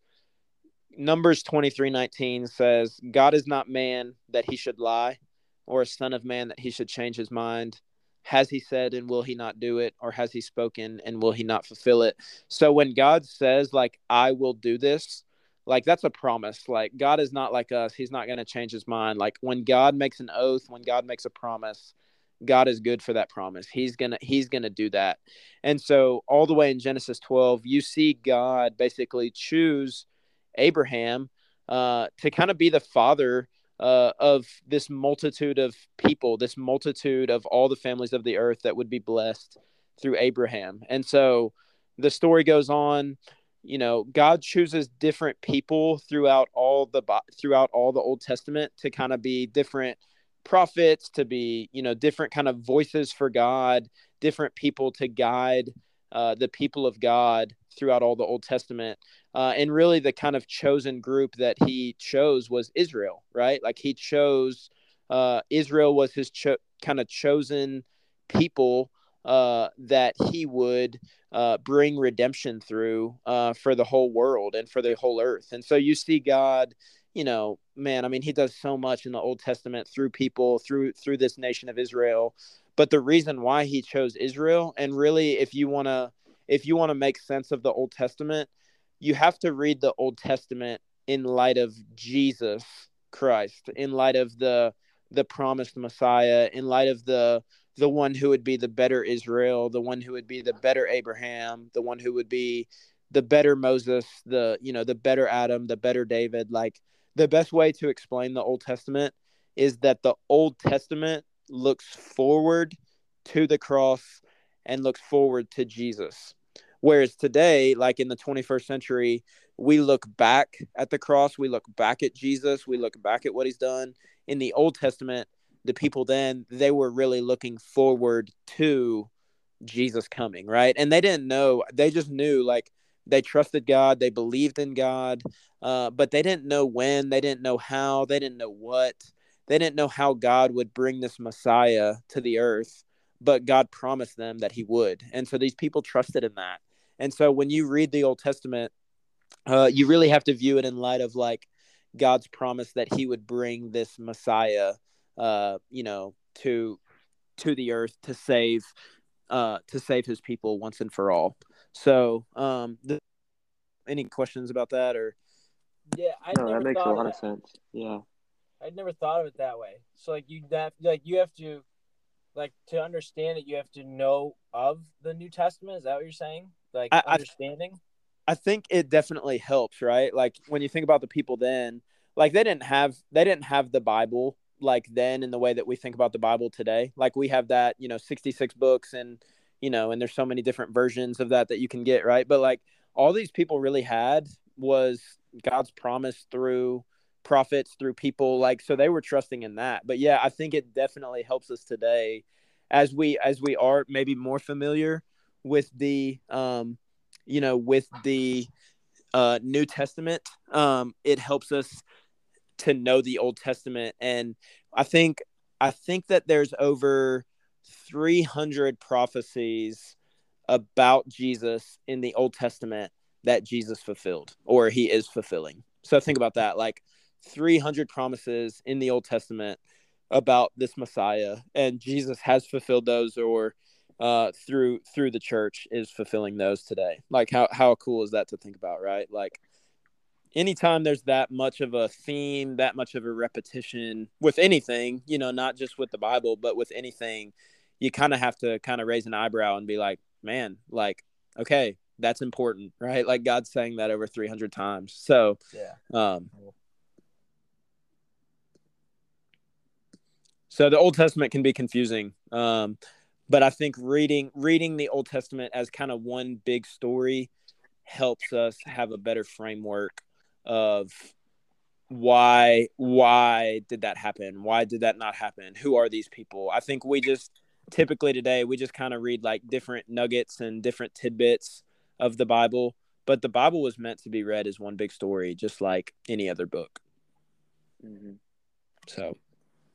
Numbers 23 19 says, God is not man that he should lie, or a son of man that he should change his mind. Has he said and will he not do it? Or has he spoken and will he not fulfill it? So when God says, like, I will do this, like that's a promise. Like God is not like us. He's not going to change his mind. Like when God makes an oath, when God makes a promise, God is good for that promise. He's going to he's going to do that. And so all the way in Genesis 12, you see God basically choose Abraham uh, to kind of be the father uh, of this multitude of people, this multitude of all the families of the earth that would be blessed through Abraham. And so the story goes on. You know, God chooses different people throughout all the throughout all the Old Testament to kind of be different prophets, to be you know different kind of voices for God, different people to guide uh, the people of God throughout all the Old Testament. Uh, and really, the kind of chosen group that he chose was Israel, right? Like he chose uh, Israel was his cho- kind of chosen people uh, that he would uh, bring redemption through uh, for the whole world and for the whole earth. And so you see God, you know, man, I mean, he does so much in the Old Testament through people, through through this nation of Israel. But the reason why he chose Israel, and really, if you want to, if you want to make sense of the Old Testament, you have to read the Old Testament in light of Jesus Christ, in light of the the promised Messiah, in light of the the one who would be the better Israel, the one who would be the better Abraham, the one who would be the better Moses, the you know, the better Adam, the better David. Like the best way to explain the Old Testament is that the Old Testament looks forward to the cross and looks forward to Jesus. Whereas today, like in the 21st century, we look back at the cross, we look back at Jesus, we look back at what he's done. In the Old Testament, the people then, they were really looking forward to Jesus coming, right? And they didn't know, they just knew like they trusted God, they believed in God, uh, but they didn't know when, they didn't know how, they didn't know what, they didn't know how God would bring this Messiah to the earth, but God promised them that he would. And so these people trusted in that. And so when you read the Old Testament, uh, you really have to view it in light of like God's promise that He would bring this Messiah, uh, you know, to to the earth to save uh, to save His people once and for all. So, um, th- any questions about that or? Yeah, I no, that makes a lot of sense. Yeah, I'd never thought of it that way. So like you that like you have to like to understand it, you have to know of the New Testament. Is that what you're saying? like I, understanding? I, I think it definitely helps, right? Like when you think about the people then, like they didn't have they didn't have the Bible like then in the way that we think about the Bible today. Like we have that, you know, 66 books and you know, and there's so many different versions of that that you can get, right? But like all these people really had was God's promise through prophets, through people like so they were trusting in that. But yeah, I think it definitely helps us today as we as we are maybe more familiar with the um, you know with the uh, New Testament. Um, it helps us to know the Old Testament, and I think I think that there's over 300 prophecies about Jesus in the Old Testament that Jesus fulfilled or he is fulfilling. So think about that like 300 promises in the Old Testament about this Messiah and Jesus has fulfilled those or uh, through through the church is fulfilling those today. Like how how cool is that to think about, right? Like anytime there's that much of a theme, that much of a repetition with anything, you know, not just with the Bible, but with anything, you kind of have to kind of raise an eyebrow and be like, man, like, okay, that's important, [laughs] right? Like God's saying that over 300 times. So, yeah. Um, so the Old Testament can be confusing. Um, but I think reading reading the Old Testament as kind of one big story helps us have a better framework of why why did that happen? Why did that not happen? Who are these people? I think we just typically today we just kind of read like different nuggets and different tidbits of the Bible, but the Bible was meant to be read as one big story, just like any other book. hmm So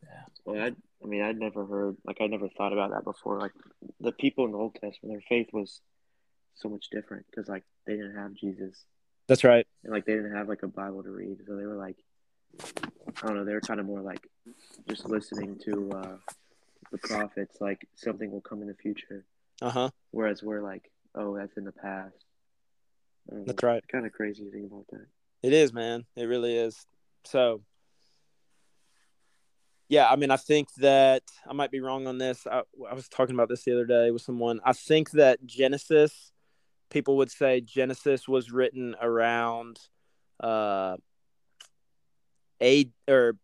yeah. Well, I, I mean, I'd never heard, like, I never thought about that before. Like, the people in the Old Testament, their faith was so much different because, like, they didn't have Jesus that's right. and, like, they didn't have, like, a Bible to read. So they were, like, I don't know, they were kind of more like just listening to uh, the prophets, like, something will come in the future. Uh huh. Whereas we're like, oh, that's in the past. I. That's right. Kind of crazy to think about that. It is, man. It really is. So, yeah, I mean, I think that I might be wrong on this. I, I was talking about this the other day with someone. I think that Genesis, people would say Genesis was written around uh, A or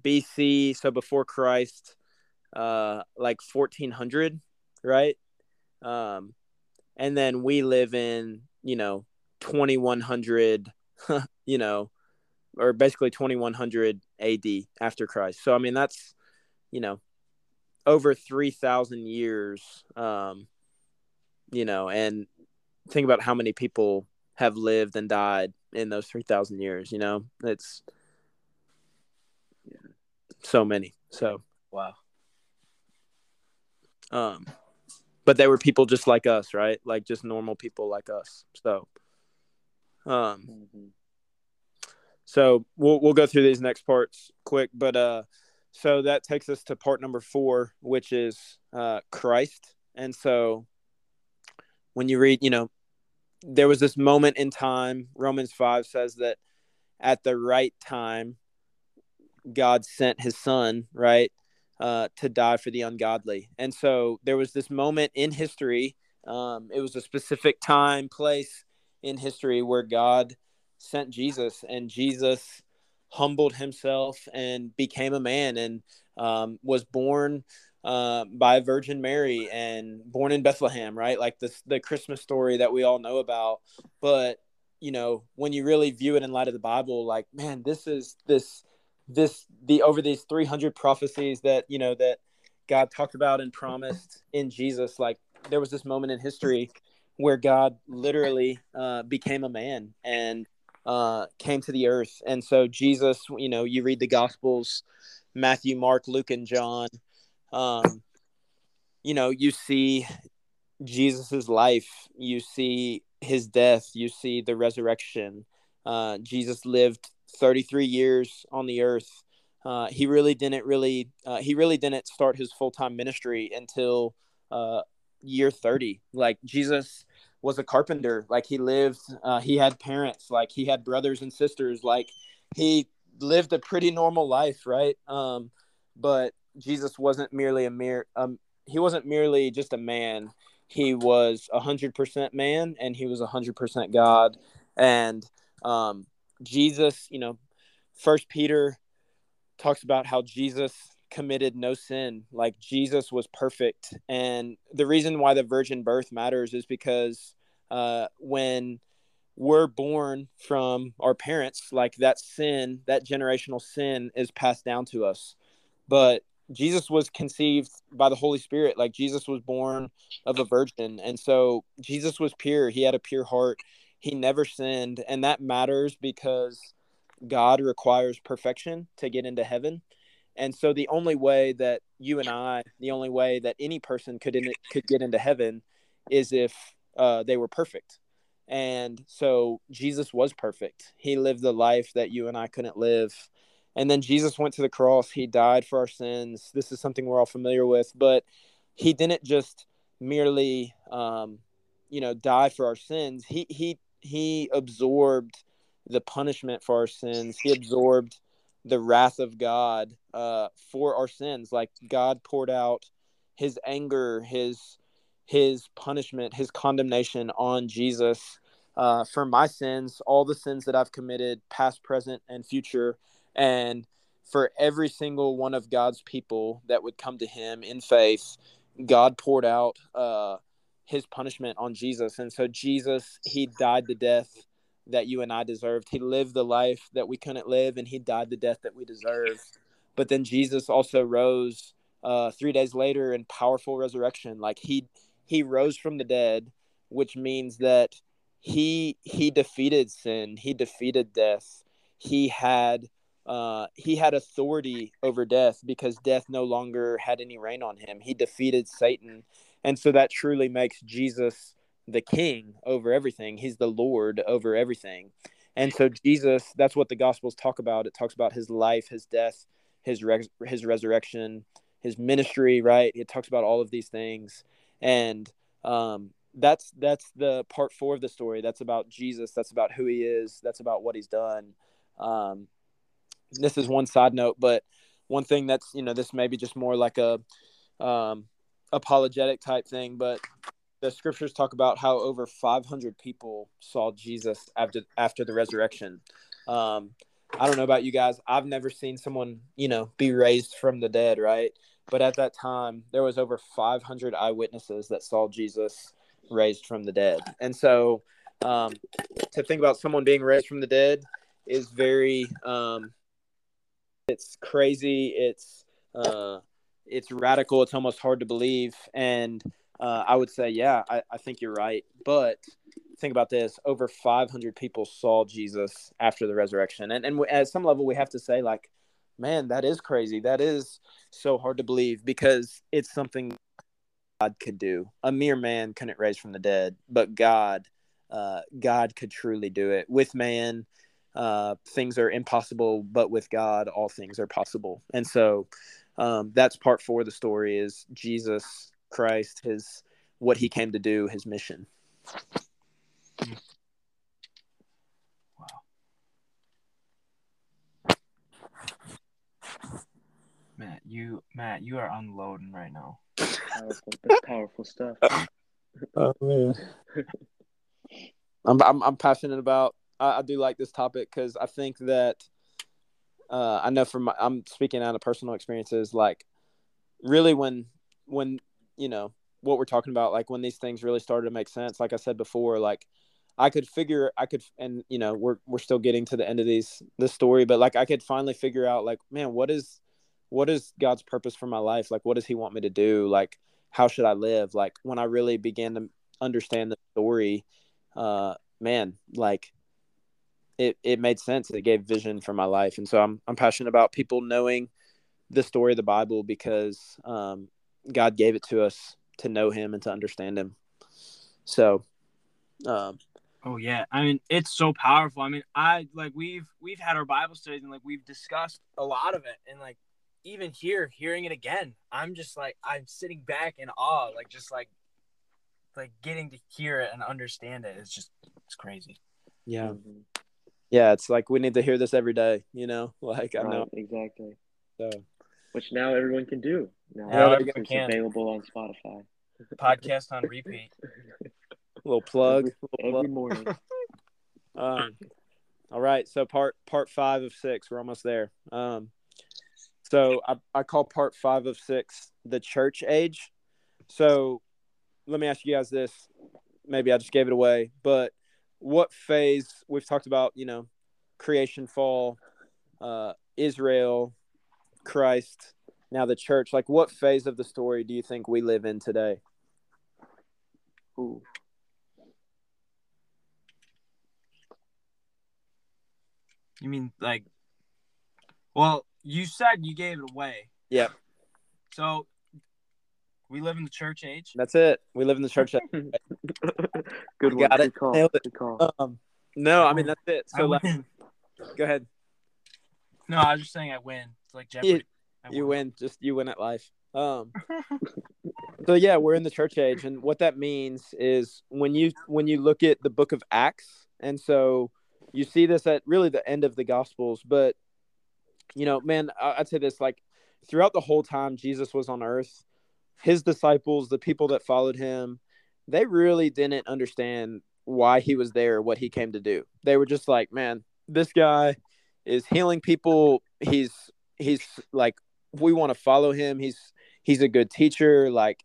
BC, so before Christ, uh, like 1400, right? Um, and then we live in, you know, 2100, [laughs] you know, or basically 2100 AD after Christ. So I mean that's you know over 3000 years um you know and think about how many people have lived and died in those 3000 years, you know. It's Yeah. so many. So Wow. Um but they were people just like us, right? Like just normal people like us. So um hmm So we'll we'll go through these next parts quick, but uh, so that takes us to part number four, which is uh, Christ. And so when you read, you know, there was this moment in time. Romans five says that at the right time, God sent His Son, right, uh, to die for the ungodly. And so there was this moment in history. Um, it was a specific time, place in history where God sent Jesus, and Jesus humbled himself and became a man and um, was born uh, by Virgin Mary and born in Bethlehem, right? Like this, the Christmas story that we all know about. But you know, when you really view it in light of the Bible, like man, this is this this the over these 300 prophecies that you know that God talked about and promised in Jesus. Like there was this moment in history where God literally uh, became a man and uh, came to the earth. And so Jesus, you know, you read the Gospels, Matthew, Mark, Luke, and John. Um, you know, you see Jesus's life, you see his death, you see the resurrection. Uh, Jesus lived 33 years on the earth. Uh, he really didn't really uh, he really didn't start his full time ministry until uh, year 30. Like Jesus was a carpenter. Like he lived, uh, he had parents. Like he had brothers and sisters. Like he lived a pretty normal life, right? Um, but Jesus wasn't merely a mere um, he wasn't merely just a man. He was a hundred percent man, and he was a hundred percent God. And um, Jesus, you know, First Peter talks about how Jesus committed no sin. Like Jesus was perfect. And the reason why the virgin birth matters is because uh, when we're born from our parents, like that sin, that generational sin is passed down to us. But Jesus was conceived by the Holy Spirit. Like Jesus was born of a virgin. And so Jesus was pure. He had a pure heart. He never sinned. And that matters because God requires perfection to get into heaven. And so the only way that you and I, the only way that any person could in, could get into heaven is if uh, they were perfect. And so Jesus was perfect. He lived the life that you and I couldn't live. And then Jesus went to the cross. He died for our sins. This is something we're all familiar with, but he didn't just merely, um, you know, die for our sins. He he he absorbed the punishment for our sins. He absorbed the wrath of God uh, for our sins. Like God poured out His anger, His His punishment, His condemnation on Jesus uh, for my sins, all the sins that I've committed, past, present, and future, and for every single one of God's people that would come to Him in faith. God poured out uh, His punishment on Jesus, and so Jesus, He died the death that you and I deserved. He lived the life that we couldn't live, and he died the death that we deserved. But then Jesus also rose uh, three days later in powerful resurrection. Like he he rose from the dead, which means that he he defeated sin he defeated death he had uh, he had authority over death because death no longer had any reign on him he defeated satan and so that truly makes jesus the king over everything he's the lord over everything and so jesus that's what the gospels talk about it talks about his life his death his res- his resurrection his ministry right it talks about all of these things and um, that's that's the part four of the story. That's about Jesus. That's about who he is. That's about what he's done. Um, this is one side note, but one thing that's you know this may be just more like a um, apologetic type thing, but the scriptures talk about how over 500 people saw Jesus after after the resurrection. Um, I don't know about you guys. I've never seen someone you know be raised from the dead, right? But at that time, there was over 500 eyewitnesses that saw Jesus raised from the dead. And so um, to think about someone being raised from the dead is very um, it's crazy it's uh, it's radical it's almost hard to believe and uh, i would say yeah I, I think you're right but think about this over 500 people saw jesus after the resurrection and, and at some level we have to say like man that is crazy that is so hard to believe because it's something God could do. A mere man couldn't raise from the dead, but God, uh, God could truly do it. With man, uh, things are impossible, but with God, all things are possible. And so, um, that's part four of the story: is Jesus Christ, his what he came to do, his mission. Wow. Matt, you Matt, you are unloading right now. Powerful. That's powerful stuff. [laughs] Oh man, [laughs] I'm, I'm I'm passionate about. I, I do like this topic because I think that uh, I know from my, I'm speaking out of personal experiences. Like, really, when when you know what we're talking about, like when these things really started to make sense. Like I said before, like I could figure, I could, and you know, we're we're still getting to the end of these this story, but like I could finally figure out, like, man, what is what is God's purpose for my life? Like, what does He want me to do? Like, how should I live? Like, when I really began to understand the story, uh, man, like, it it made sense. It gave vision for my life, and so I'm I'm passionate about people knowing the story of the Bible because um, God gave it to us to know Him and to understand Him. So, um, Oh yeah, I mean it's so powerful. I mean, I like we've we've had our Bible studies and like we've discussed a lot of it, and like even here, hearing it again, I'm just like I'm sitting back in awe, like just like like getting to hear it and understand it. It's just it's crazy. yeah, Mhm. Yeah, it's like we need to hear this every day. You know, [laughs] like I know. Exactly. So Which now everyone can do. Now, Now it's everyone can. available on Spotify. Podcast on repeat. [laughs] little plug. Every, little every plug. morning. [laughs] Um, all right, so part part five of six, we're almost there. Um, so I, I call part five of six the church age. So let me ask you guys this. Maybe I just gave it away, but what phase we've talked about? You know, creation, fall, uh, Israel, Christ, now the church. Like, what phase of the story do you think we live in today? Ooh. You mean like? Well, you said you gave it away. Yep. So we live in the church age. That's it. We live in the church. age. [laughs] Good You one. got it. Good call. Nailed it. Good call. Um, no, I mean that's it. So like, win. go ahead. No, I was just saying I win. It's like Jeopardy. I you win just you win at life um [laughs] so yeah we're in the church age and what that means is when you when you look at the book of acts and so you see this at really the end of the gospels but you know man I- i'd say this like throughout the whole time jesus was on earth his disciples the people that followed him they really didn't understand why he was there what he came to do. They were just like man this guy is healing people. He's he's like we want to follow him. He's he's a good teacher. Like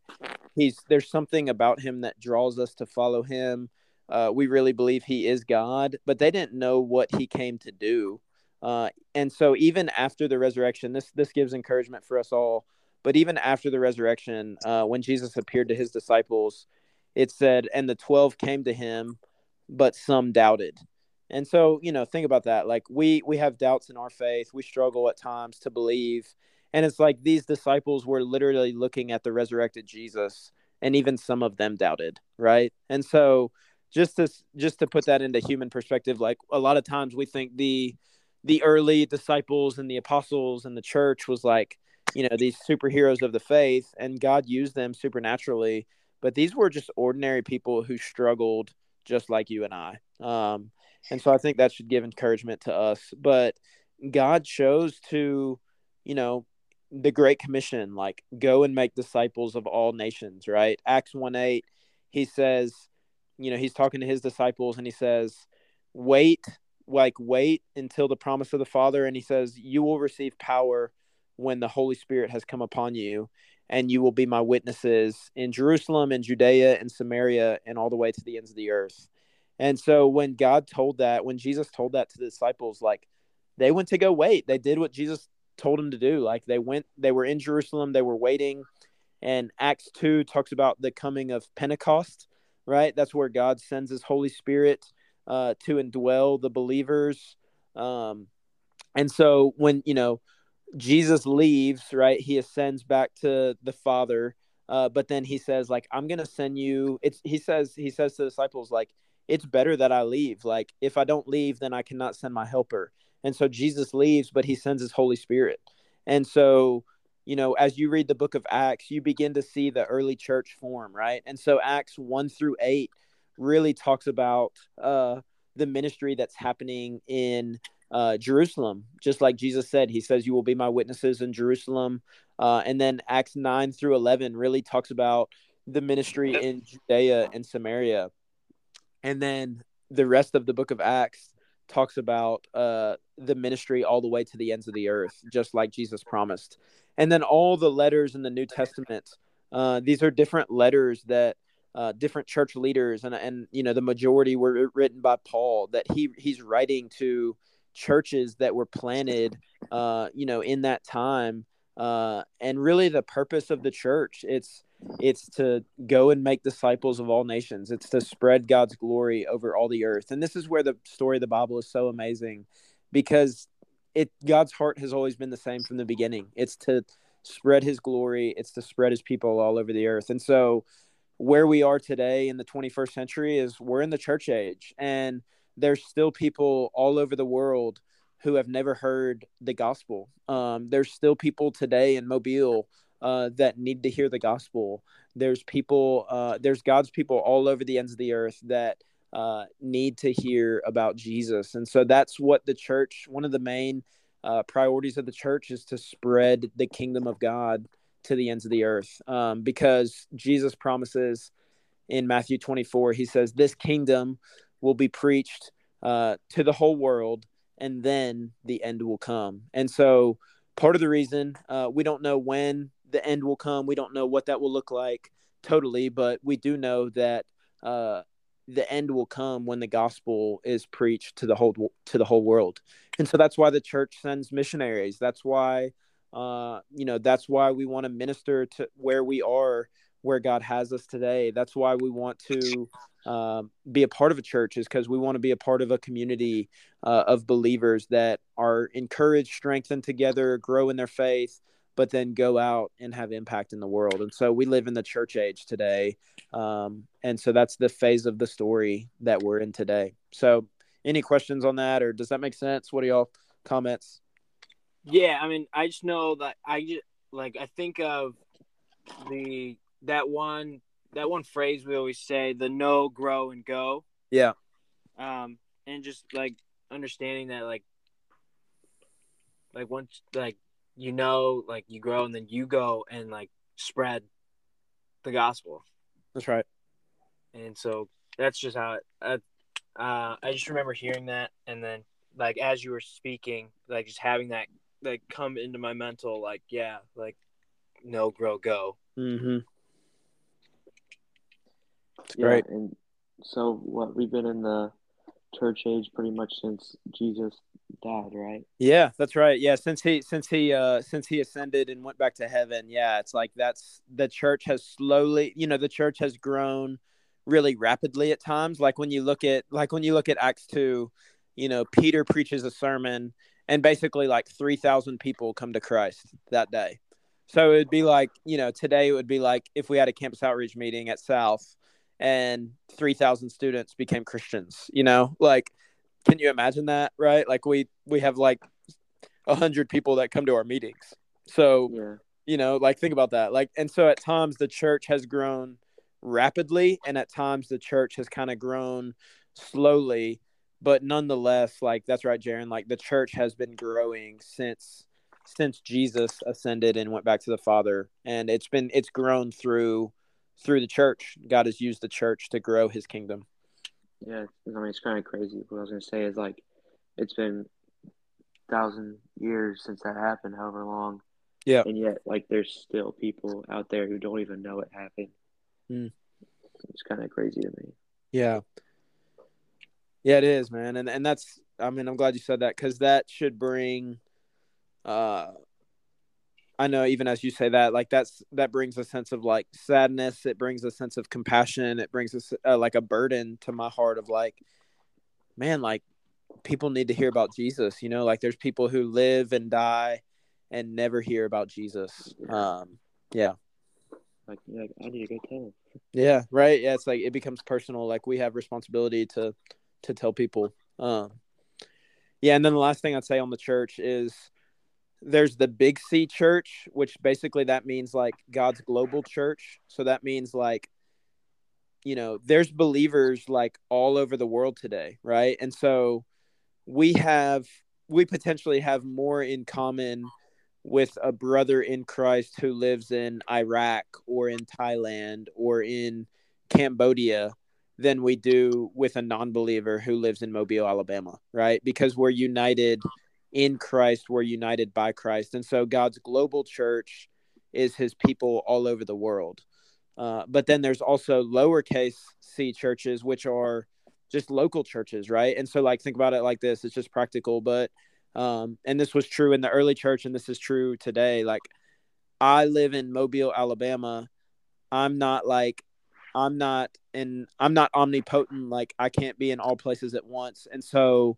he's there's something about him that draws us to follow him. Uh, we really believe he is god but they didn't know what he came to do. Uh, and so even after the resurrection this this gives encouragement for us all but even after the resurrection uh, when jesus appeared to his disciples it said and the 12 came to him but some doubted. And so, you know, think about that. Like we we have doubts in our faith. We struggle at times to believe. And it's like these disciples were literally looking at the resurrected Jesus and even some of them doubted, right? And so just to just to put that into human perspective, like a lot of times we think the the early disciples and the apostles and the church was like, you know, these superheroes of the faith and God used them supernaturally, but these were just ordinary people who struggled just like you and I. Um, and so I think that should give encouragement to us. But God chose to, you know, the Great Commission, like go and make disciples of all nations, right? Acts 1 8, he says, you know, he's talking to his disciples and he says, wait, like, wait until the promise of the Father. And he says, you will receive power when the Holy Spirit has come upon you, and you will be my witnesses in Jerusalem and Judea and Samaria and all the way to the ends of the earth. And so when God told that, when Jesus told that to the disciples, like they went to go wait. They did what Jesus told them to do. Like they went, they were in Jerusalem, they were waiting. And Acts 2 talks about the coming of Pentecost, right? That's where God sends his Holy Spirit uh, to indwell the believers. Um, and so when, you know, Jesus leaves, right? He ascends back to the Father. Uh, but then he says, like, I'm gonna send you. It's he says he says to the disciples, like, it's better that I leave. Like, if I don't leave, then I cannot send my helper. And so Jesus leaves, but he sends his Holy Spirit. And so, you know, as you read the book of Acts, you begin to see the early church form, right? And so Acts one through eight really talks about uh, the ministry that's happening in uh, Jerusalem, just like Jesus said. He says, You will be my witnesses in Jerusalem. Uh, and then Acts 9 through 11 really talks about the ministry in Judea and Samaria. And then the rest of the book of Acts talks about uh, the ministry all the way to the ends of the earth, just like Jesus promised. And then all the letters in the New Testament, uh, these are different letters that uh, different church leaders and and you know the majority were written by Paul that he he's writing to churches that were planted, uh, you know, in that time. Uh, and really, the purpose of the church it's it's to go and make disciples of all nations. It's to spread God's glory over all the earth. And this is where the story of the Bible is so amazing, because it God's heart has always been the same from the beginning. It's to spread His glory. It's to spread His people all over the earth. And so, where we are today in the 21st century is we're in the church age, and there's still people all over the world who have never heard the gospel. Um, there's still people today in Mobile uh, that need to hear the gospel. There's people, uh, there's God's people all over the ends of the earth that uh, need to hear about Jesus. And so that's what the church, one of the main uh, priorities of the church is to spread the kingdom of God to the ends of the earth. Um, because Jesus promises in Matthew 24, he says, This kingdom will be preached uh, to the whole world, and then the end will come. And so, part of the reason uh, we don't know when the end will come, we don't know what that will look like totally, but we do know that uh, the end will come when the gospel is preached to the whole to the whole world. And so that's why the church sends missionaries. That's why uh, you know that's why we want to minister to where we are where God has us today. That's why we want to um, be a part of a church, is because we want to be a part of a community uh, of believers that are encouraged, strengthened together, grow in their faith, but then go out and have impact in the world. And so we live in the church age today. Um, and so that's the phase of the story that we're in today. So, any questions on that, or does that make sense? What are y'all comments? Yeah, I mean, I just know that I just like I think of the that one that one phrase we always say the know grow and go. Yeah. Um and just like understanding that like like once like you know like you grow and then you go and like spread the gospel. That's right. And so that's just how it uh, uh i just remember hearing that and then like as you were speaking like just having that like come into my mental like yeah like know grow go. Mm-hmm yeah, great. And so, what we've been in the church age pretty much since Jesus died, right? Yeah, that's right. Yeah, since he since he uh since he ascended and went back to heaven, yeah, it's like that's the church has slowly, you know, the church has grown really rapidly at times. Like when you look at like when you look at Acts two, you know, Peter preaches a sermon and basically like three thousand people come to Christ that day. So it'd be like, you know, today it would be like if we had a campus outreach meeting at South and 3,000 students became Christians, you know, like, can you imagine that? Right. Like we, we have like a hundred people that come to our meetings. So, Yeah. you know, like think about that. Like, and so at times the church has grown rapidly and at times the church has kind of grown slowly, but nonetheless, like that's right, Jaren, like the church has been growing since since Jesus ascended and went back to the Father, and it's been it's grown through through the church. God has used the church to grow His kingdom. Yeah, I mean it's kind of crazy. What I was gonna say is like, it's been thousand years since that happened, however long. Yeah. And yet, like, there's still people out there who don't even know it happened. Mm. It's kind of crazy to me. Yeah, yeah, it is, man, and and that's. I mean, I'm glad you said that because that should bring. Uh, I know, even as you say that, like that's that brings a sense of like sadness. It brings a sense of compassion. It brings us uh, like a burden to my heart of like, man, like people need to hear about Jesus. You know, like there's people who live and die and never hear about Jesus. Um, yeah. Like, yeah, like, I need to go tell them. Yeah, right. Yeah, it's like it becomes personal. Like we have responsibility to to tell people. Um, yeah, and then the last thing I'd say on the church is there's the big C church, which basically that means like God's global church. So that means like you know, there's believers like all over the world today, right? And so we have we potentially have more in common with a brother in Christ who lives in Iraq or in Thailand or in Cambodia than we do with a non-believer who lives in Mobile, Alabama, right? Because we're united in Christ, we're united by Christ. And so God's global church is his people all over the world. Uh, but then there's also lowercase c churches, which are just local churches, right? And so, like, think about it like this it's just practical, but um, and this was true in the early church, and this is true today. Like, I live in Mobile, Alabama. I'm not like, I'm not in, I'm not omnipotent. Like, I can't be in all places at once. And so,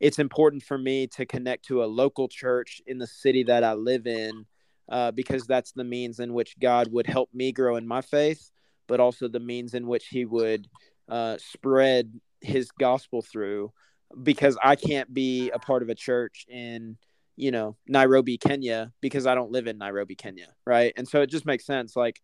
it's important for me to connect to a local church in the city that I live in uh, because that's the means in which God would help me grow in my faith, but also the means in which He would uh, spread His gospel through because I can't be a part of a church in you know Nairobi, Kenya because I don't live in Nairobi, Kenya, right? And so it just makes sense. Like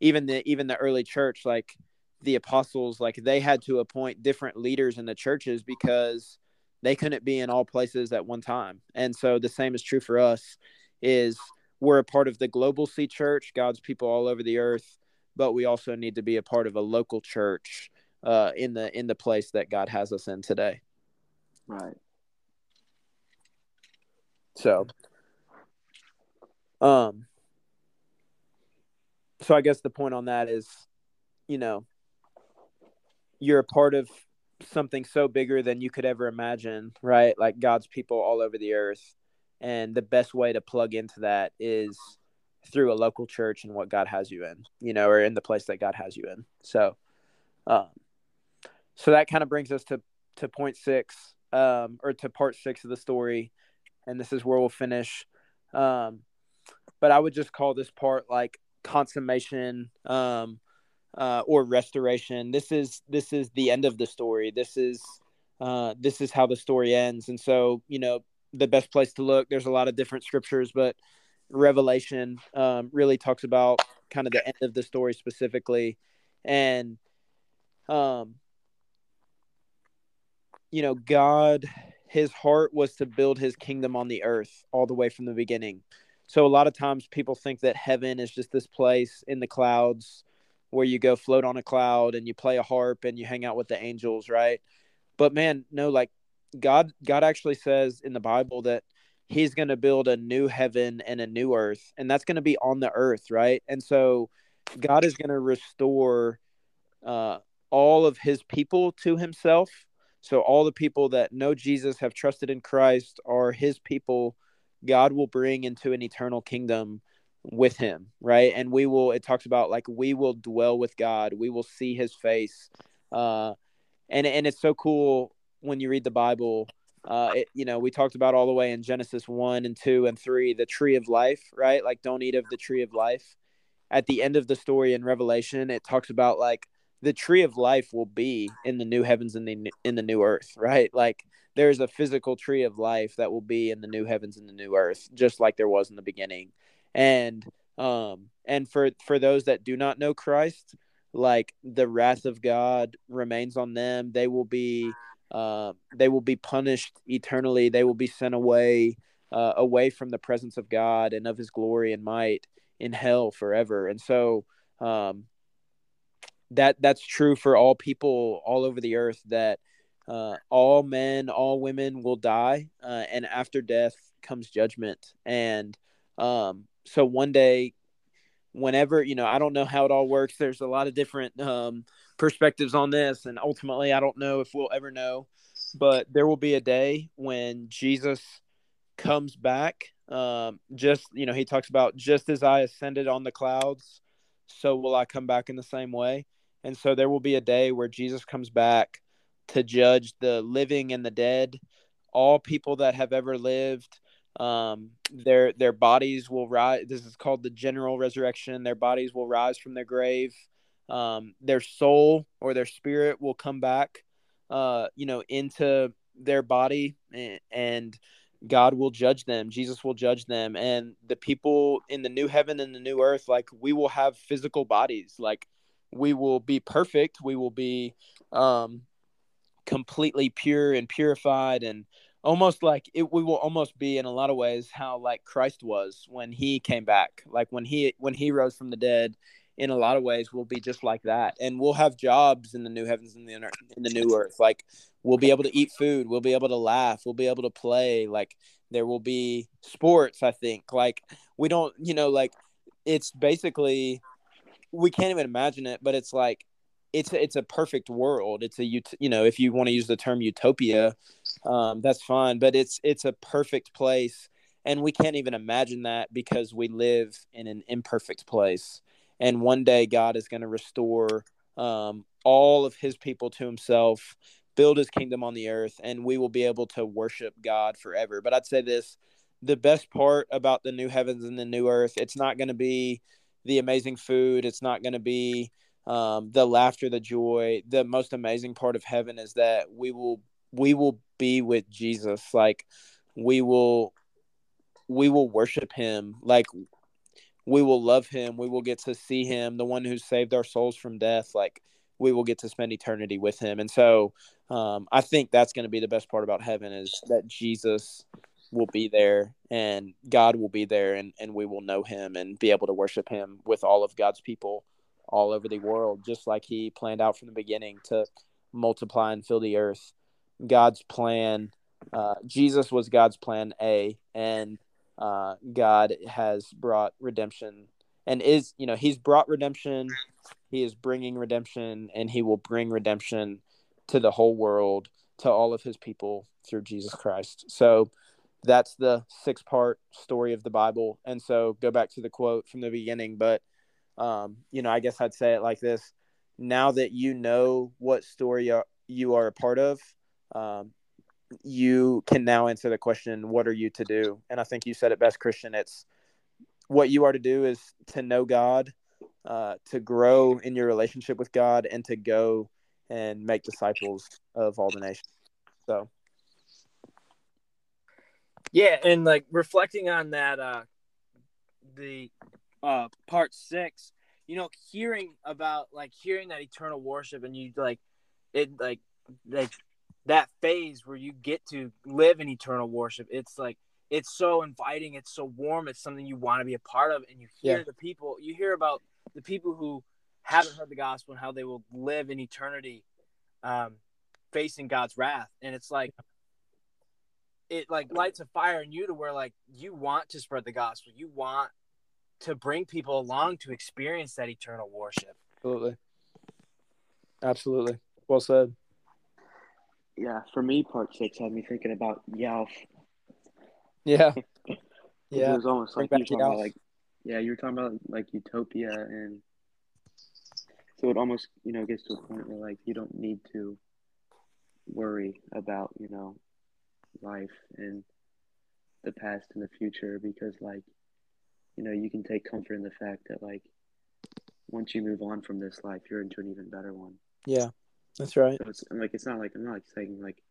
even the even the early church, like the apostles, like they had to appoint different leaders in the churches because they couldn't be in all places at one time. And so the same is true for us. Is we're a part of the global C church, God's people all over the earth, but we also need to be a part of a local church uh, in the in the place that God has us in today. Right. So, um, so I guess the point on that is, you know, you're a part of something so bigger than you could ever imagine, right? Like God's people all over the earth. And the best way to plug into that is through a local church and what God has you in, you know, or in the place that God has you in. So, um, so that kind of brings us to, to point six, um, or to part six of the story. And this is where we'll finish. Um, but I would just call this part like consummation, um, uh, or restoration. This is this is the end of the story. This is uh, this is how the story ends. And so, you know, the best place to look. There's a lot of different scriptures, but Revelation um, really talks about kind of the end of the story specifically, and um, you know, God, His heart was to build His kingdom on the earth all the way from the beginning. So a lot of times people think that heaven is just this place in the clouds where you go float on a cloud and you play a harp and you hang out with the angels, right? But man, no, like God God actually says in the Bible that he's going to build a new heaven and a new earth and that's going to be on the earth, right? And so God is going to restore uh, all of his people to himself. So all the people that know Jesus have trusted in Christ are his people. God will bring into an eternal kingdom with him, right? And we will it talks about like we will dwell with God, we will see his face. Uh and and it's so cool when you read the Bible. Uh it, you know, we talked about all the way in Genesis 1 and 2 and 3 the tree of life, right? Like don't eat of the tree of life. At the end of the story in Revelation, it talks about like the tree of life will be in the new heavens and the in the new earth, right? Like there's a physical tree of life that will be in the new heavens and the new earth, just like there was in the beginning. And um and for for those that do not know Christ, like the wrath of God remains on them. They will be uh, they will be punished eternally. They will be sent away uh, away from the presence of God and of His glory and might in hell forever. And so um, that that's true for all people all over the earth. That uh, all men, all women will die, uh, and after death comes judgment. And um, so one day, whenever you know, I don't know how it all works. There's a lot of different um, perspectives on this, and ultimately, I don't know if we'll ever know. But there will be a day when Jesus comes back. Um, just you know, he talks about just as I ascended on the clouds, so will I come back in the same way. And so there will be a day where Jesus comes back to judge the living and the dead, all people that have ever lived. Um, their their bodies will rise. This is called the general resurrection. Their bodies will rise from their grave. Um, their soul or their spirit will come back, uh, you know, into their body, and, and God will judge them. Jesus will judge them, and the people in the new heaven and the new earth, like we will have physical bodies, like we will be perfect. We will be um, completely pure and purified and almost like it we will almost be in a lot of ways how like Christ was when he came back. Like when he when he rose from the dead in a lot of ways we'll be just like that. And we'll have jobs in the new heavens and the in the new earth. Like we'll be able to eat food. We'll be able to laugh. We'll be able to play. Like there will be sports i think. Like we don't you know like it's basically we can't even imagine it but it's like it's it's a perfect world. It's a you know if you want to use the term utopia, um, that's fine. But it's it's a perfect place, and we can't even imagine that because we live in an imperfect place. And one day God is going to restore um, all of His people to Himself, build His kingdom on the earth, and we will be able to worship God forever. But I'd say this: the best part about the new heavens and the new earth, it's not going to be the amazing food. It's not going to be um, the laughter, the joy. The most amazing part of heaven is that we will we will be with Jesus. Like we will we will worship him. Like we will love him. We will get to see him, the one who saved our souls from death. Like we will get to spend eternity with him. And so um, I think that's going to be the best part about heaven is that Jesus will be there and God will be there and, and we will know him and be able to worship him with all of God's people all over the world, just like He planned out from the beginning to multiply and fill the earth. God's plan, uh, Jesus was God's plan A, and uh, God has brought redemption and is, you know, He's brought redemption, He is bringing redemption, and He will bring redemption to the whole world, to all of His people through Jesus Christ. So, that's the six part story of the Bible. And so go back to the quote from the beginning, but um, you know, I guess I'd say it like this: now that you know what story you are a part of, um, you can now answer the question, "What are you to do?" And I think you said it best, Christian. It's what you are to do is to know God, uh, to grow in your relationship with God, and to go and make disciples of all the nations. So, yeah, and like reflecting on that, uh, the uh part six, you know, hearing about like hearing that eternal worship and you like it like like that phase where you get to live in eternal worship, it's like it's so inviting, it's so warm, it's something you want to be a part of, and you hear yeah. the people, you hear about the people who haven't heard the gospel and how they will live in eternity, um, facing God's wrath, and it's like it like lights a fire in you to where like you want to spread the gospel, you want to bring people along to experience that eternal worship. Absolutely. Absolutely. Well said. Yeah, for me, part six had me thinking about Yelf. Yeah. [laughs] [laughs] yeah. It was almost like you about like Yeah, you were talking about like utopia, and so it almost you know gets to a point where like you don't need to worry about you know life and the past and the future because like you know you can take comfort in the fact that like once you move on from this life you're into an even better one Yeah, that's right. so it's like it's not like i'm not like saying like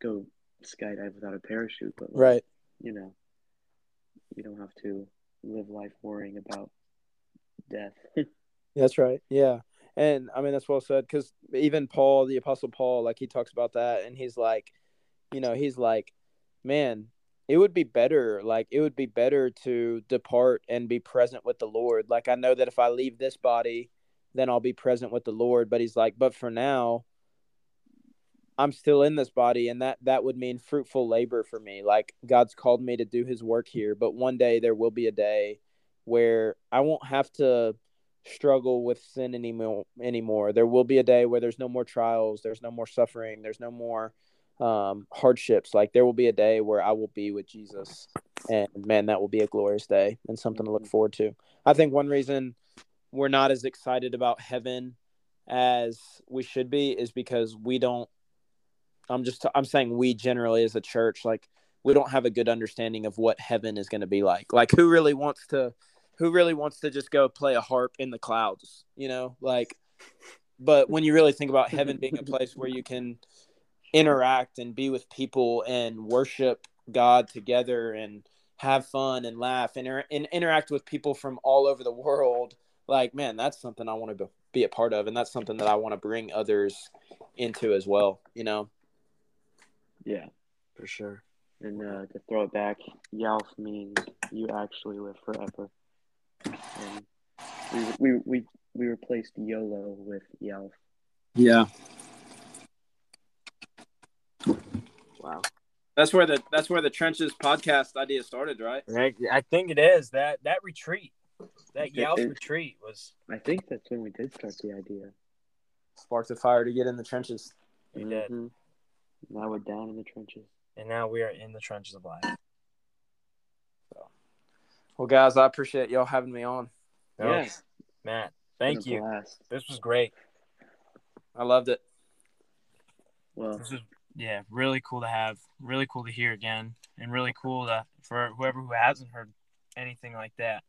go skydive without a parachute but like, Right. you know you don't have to live life worrying about death [laughs] That's right. Yeah. And I mean, that's well said because even Paul, the Apostle Paul, like he talks about that and he's like, you know, he's like, man, it would be better, like, it would be better to depart and be present with the Lord. Like, I know that if I leave this body, then I'll be present with the Lord. But he's like, but for now, I'm still in this body, and that that would mean fruitful labor for me. Like, God's called me to do his work here, but one day there will be a day where I won't have to struggle with sin anymore anymore. There will be a day where there's no more trials there's no more suffering there's no more um, hardships. Like there will be a day where i will be with jesus and man that will be a glorious day and something to look forward to. I think one reason we're not as excited about heaven as we should be is because we don't i'm just i'm saying we generally as a church like we don't have a good understanding of what heaven is going to be like. Like who really wants to who really wants to just go play a harp in the clouds you know? Like but when you really think about heaven being a place where you can interact and be with people and worship god together and have fun and laugh and, and interact with people from all over the world like man that's something i want to be a part of and that's something that i want to bring others into as well you know yeah. For sure. and uh, to throw it back yalf means you actually live forever. And we we we, we replaced yolo with yalf yeah. Wow. That's where the that's where the trenches podcast idea started right? Right. I think it is. That that retreat, that It- yalf retreat was. i think that's when we did start the idea. Sparked a fire to get in the trenches. We did, Mhm. Now we're down in the trenches and now we are in the trenches of life. So, well guys i appreciate y'all having me on Yeah. Yes. Matt. Thank you. blast. This was great. i loved it well This is yeah, really cool to have. Really cool to hear again, and really cool to for whoever who hasn't heard anything like that.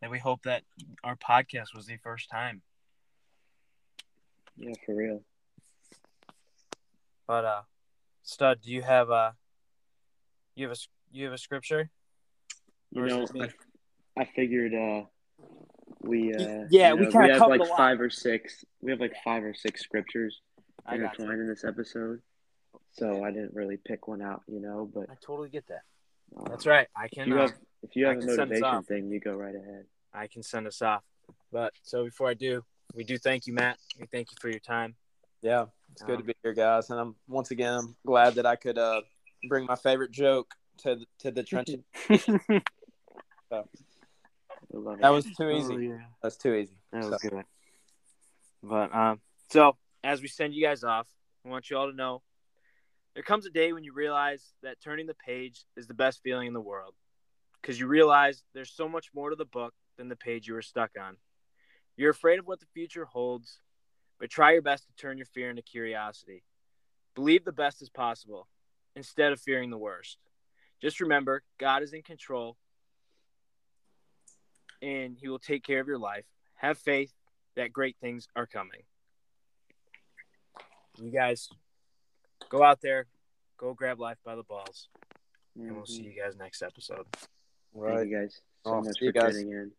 That we hope that our podcast was the first time. yeah for real But uh, Stud, do you have a you have a you have a scripture? you Or know? I, I figured uh we uh Yeah, you we know, kinda have like five or six we have like five or six scriptures you. intertwined in this episode so i didn't really pick one out you know but I totally get that. um, That's right. I if can. you Uh, have if you have a can send us motivation thing you go right ahead I can send us off. But so before I do, we do thank you, Matt. We thank you for your time. Yeah it's good to Um, be here guys and i'm once again i'm glad that i could uh bring my favorite joke to the, to the trenches [laughs] love it. that was too easy Oh, yeah. that's too easy That So- was good. But um, so as we send you guys off, I want you all to know there comes a day when you realize that turning the page is the best feeling in the world because you realize there's so much more to the book than the page you were stuck on. You're afraid of what the future holds, but try your best to turn your fear into curiosity. Believe the best is possible instead of fearing the worst. Just remember, God is in control and he will take care of your life. Have faith that great things are coming. You guys go out there, go grab life by the balls, and we'll see mm-hmm. you guys next episode. Thank you guys so Oh, much for guys. tuning in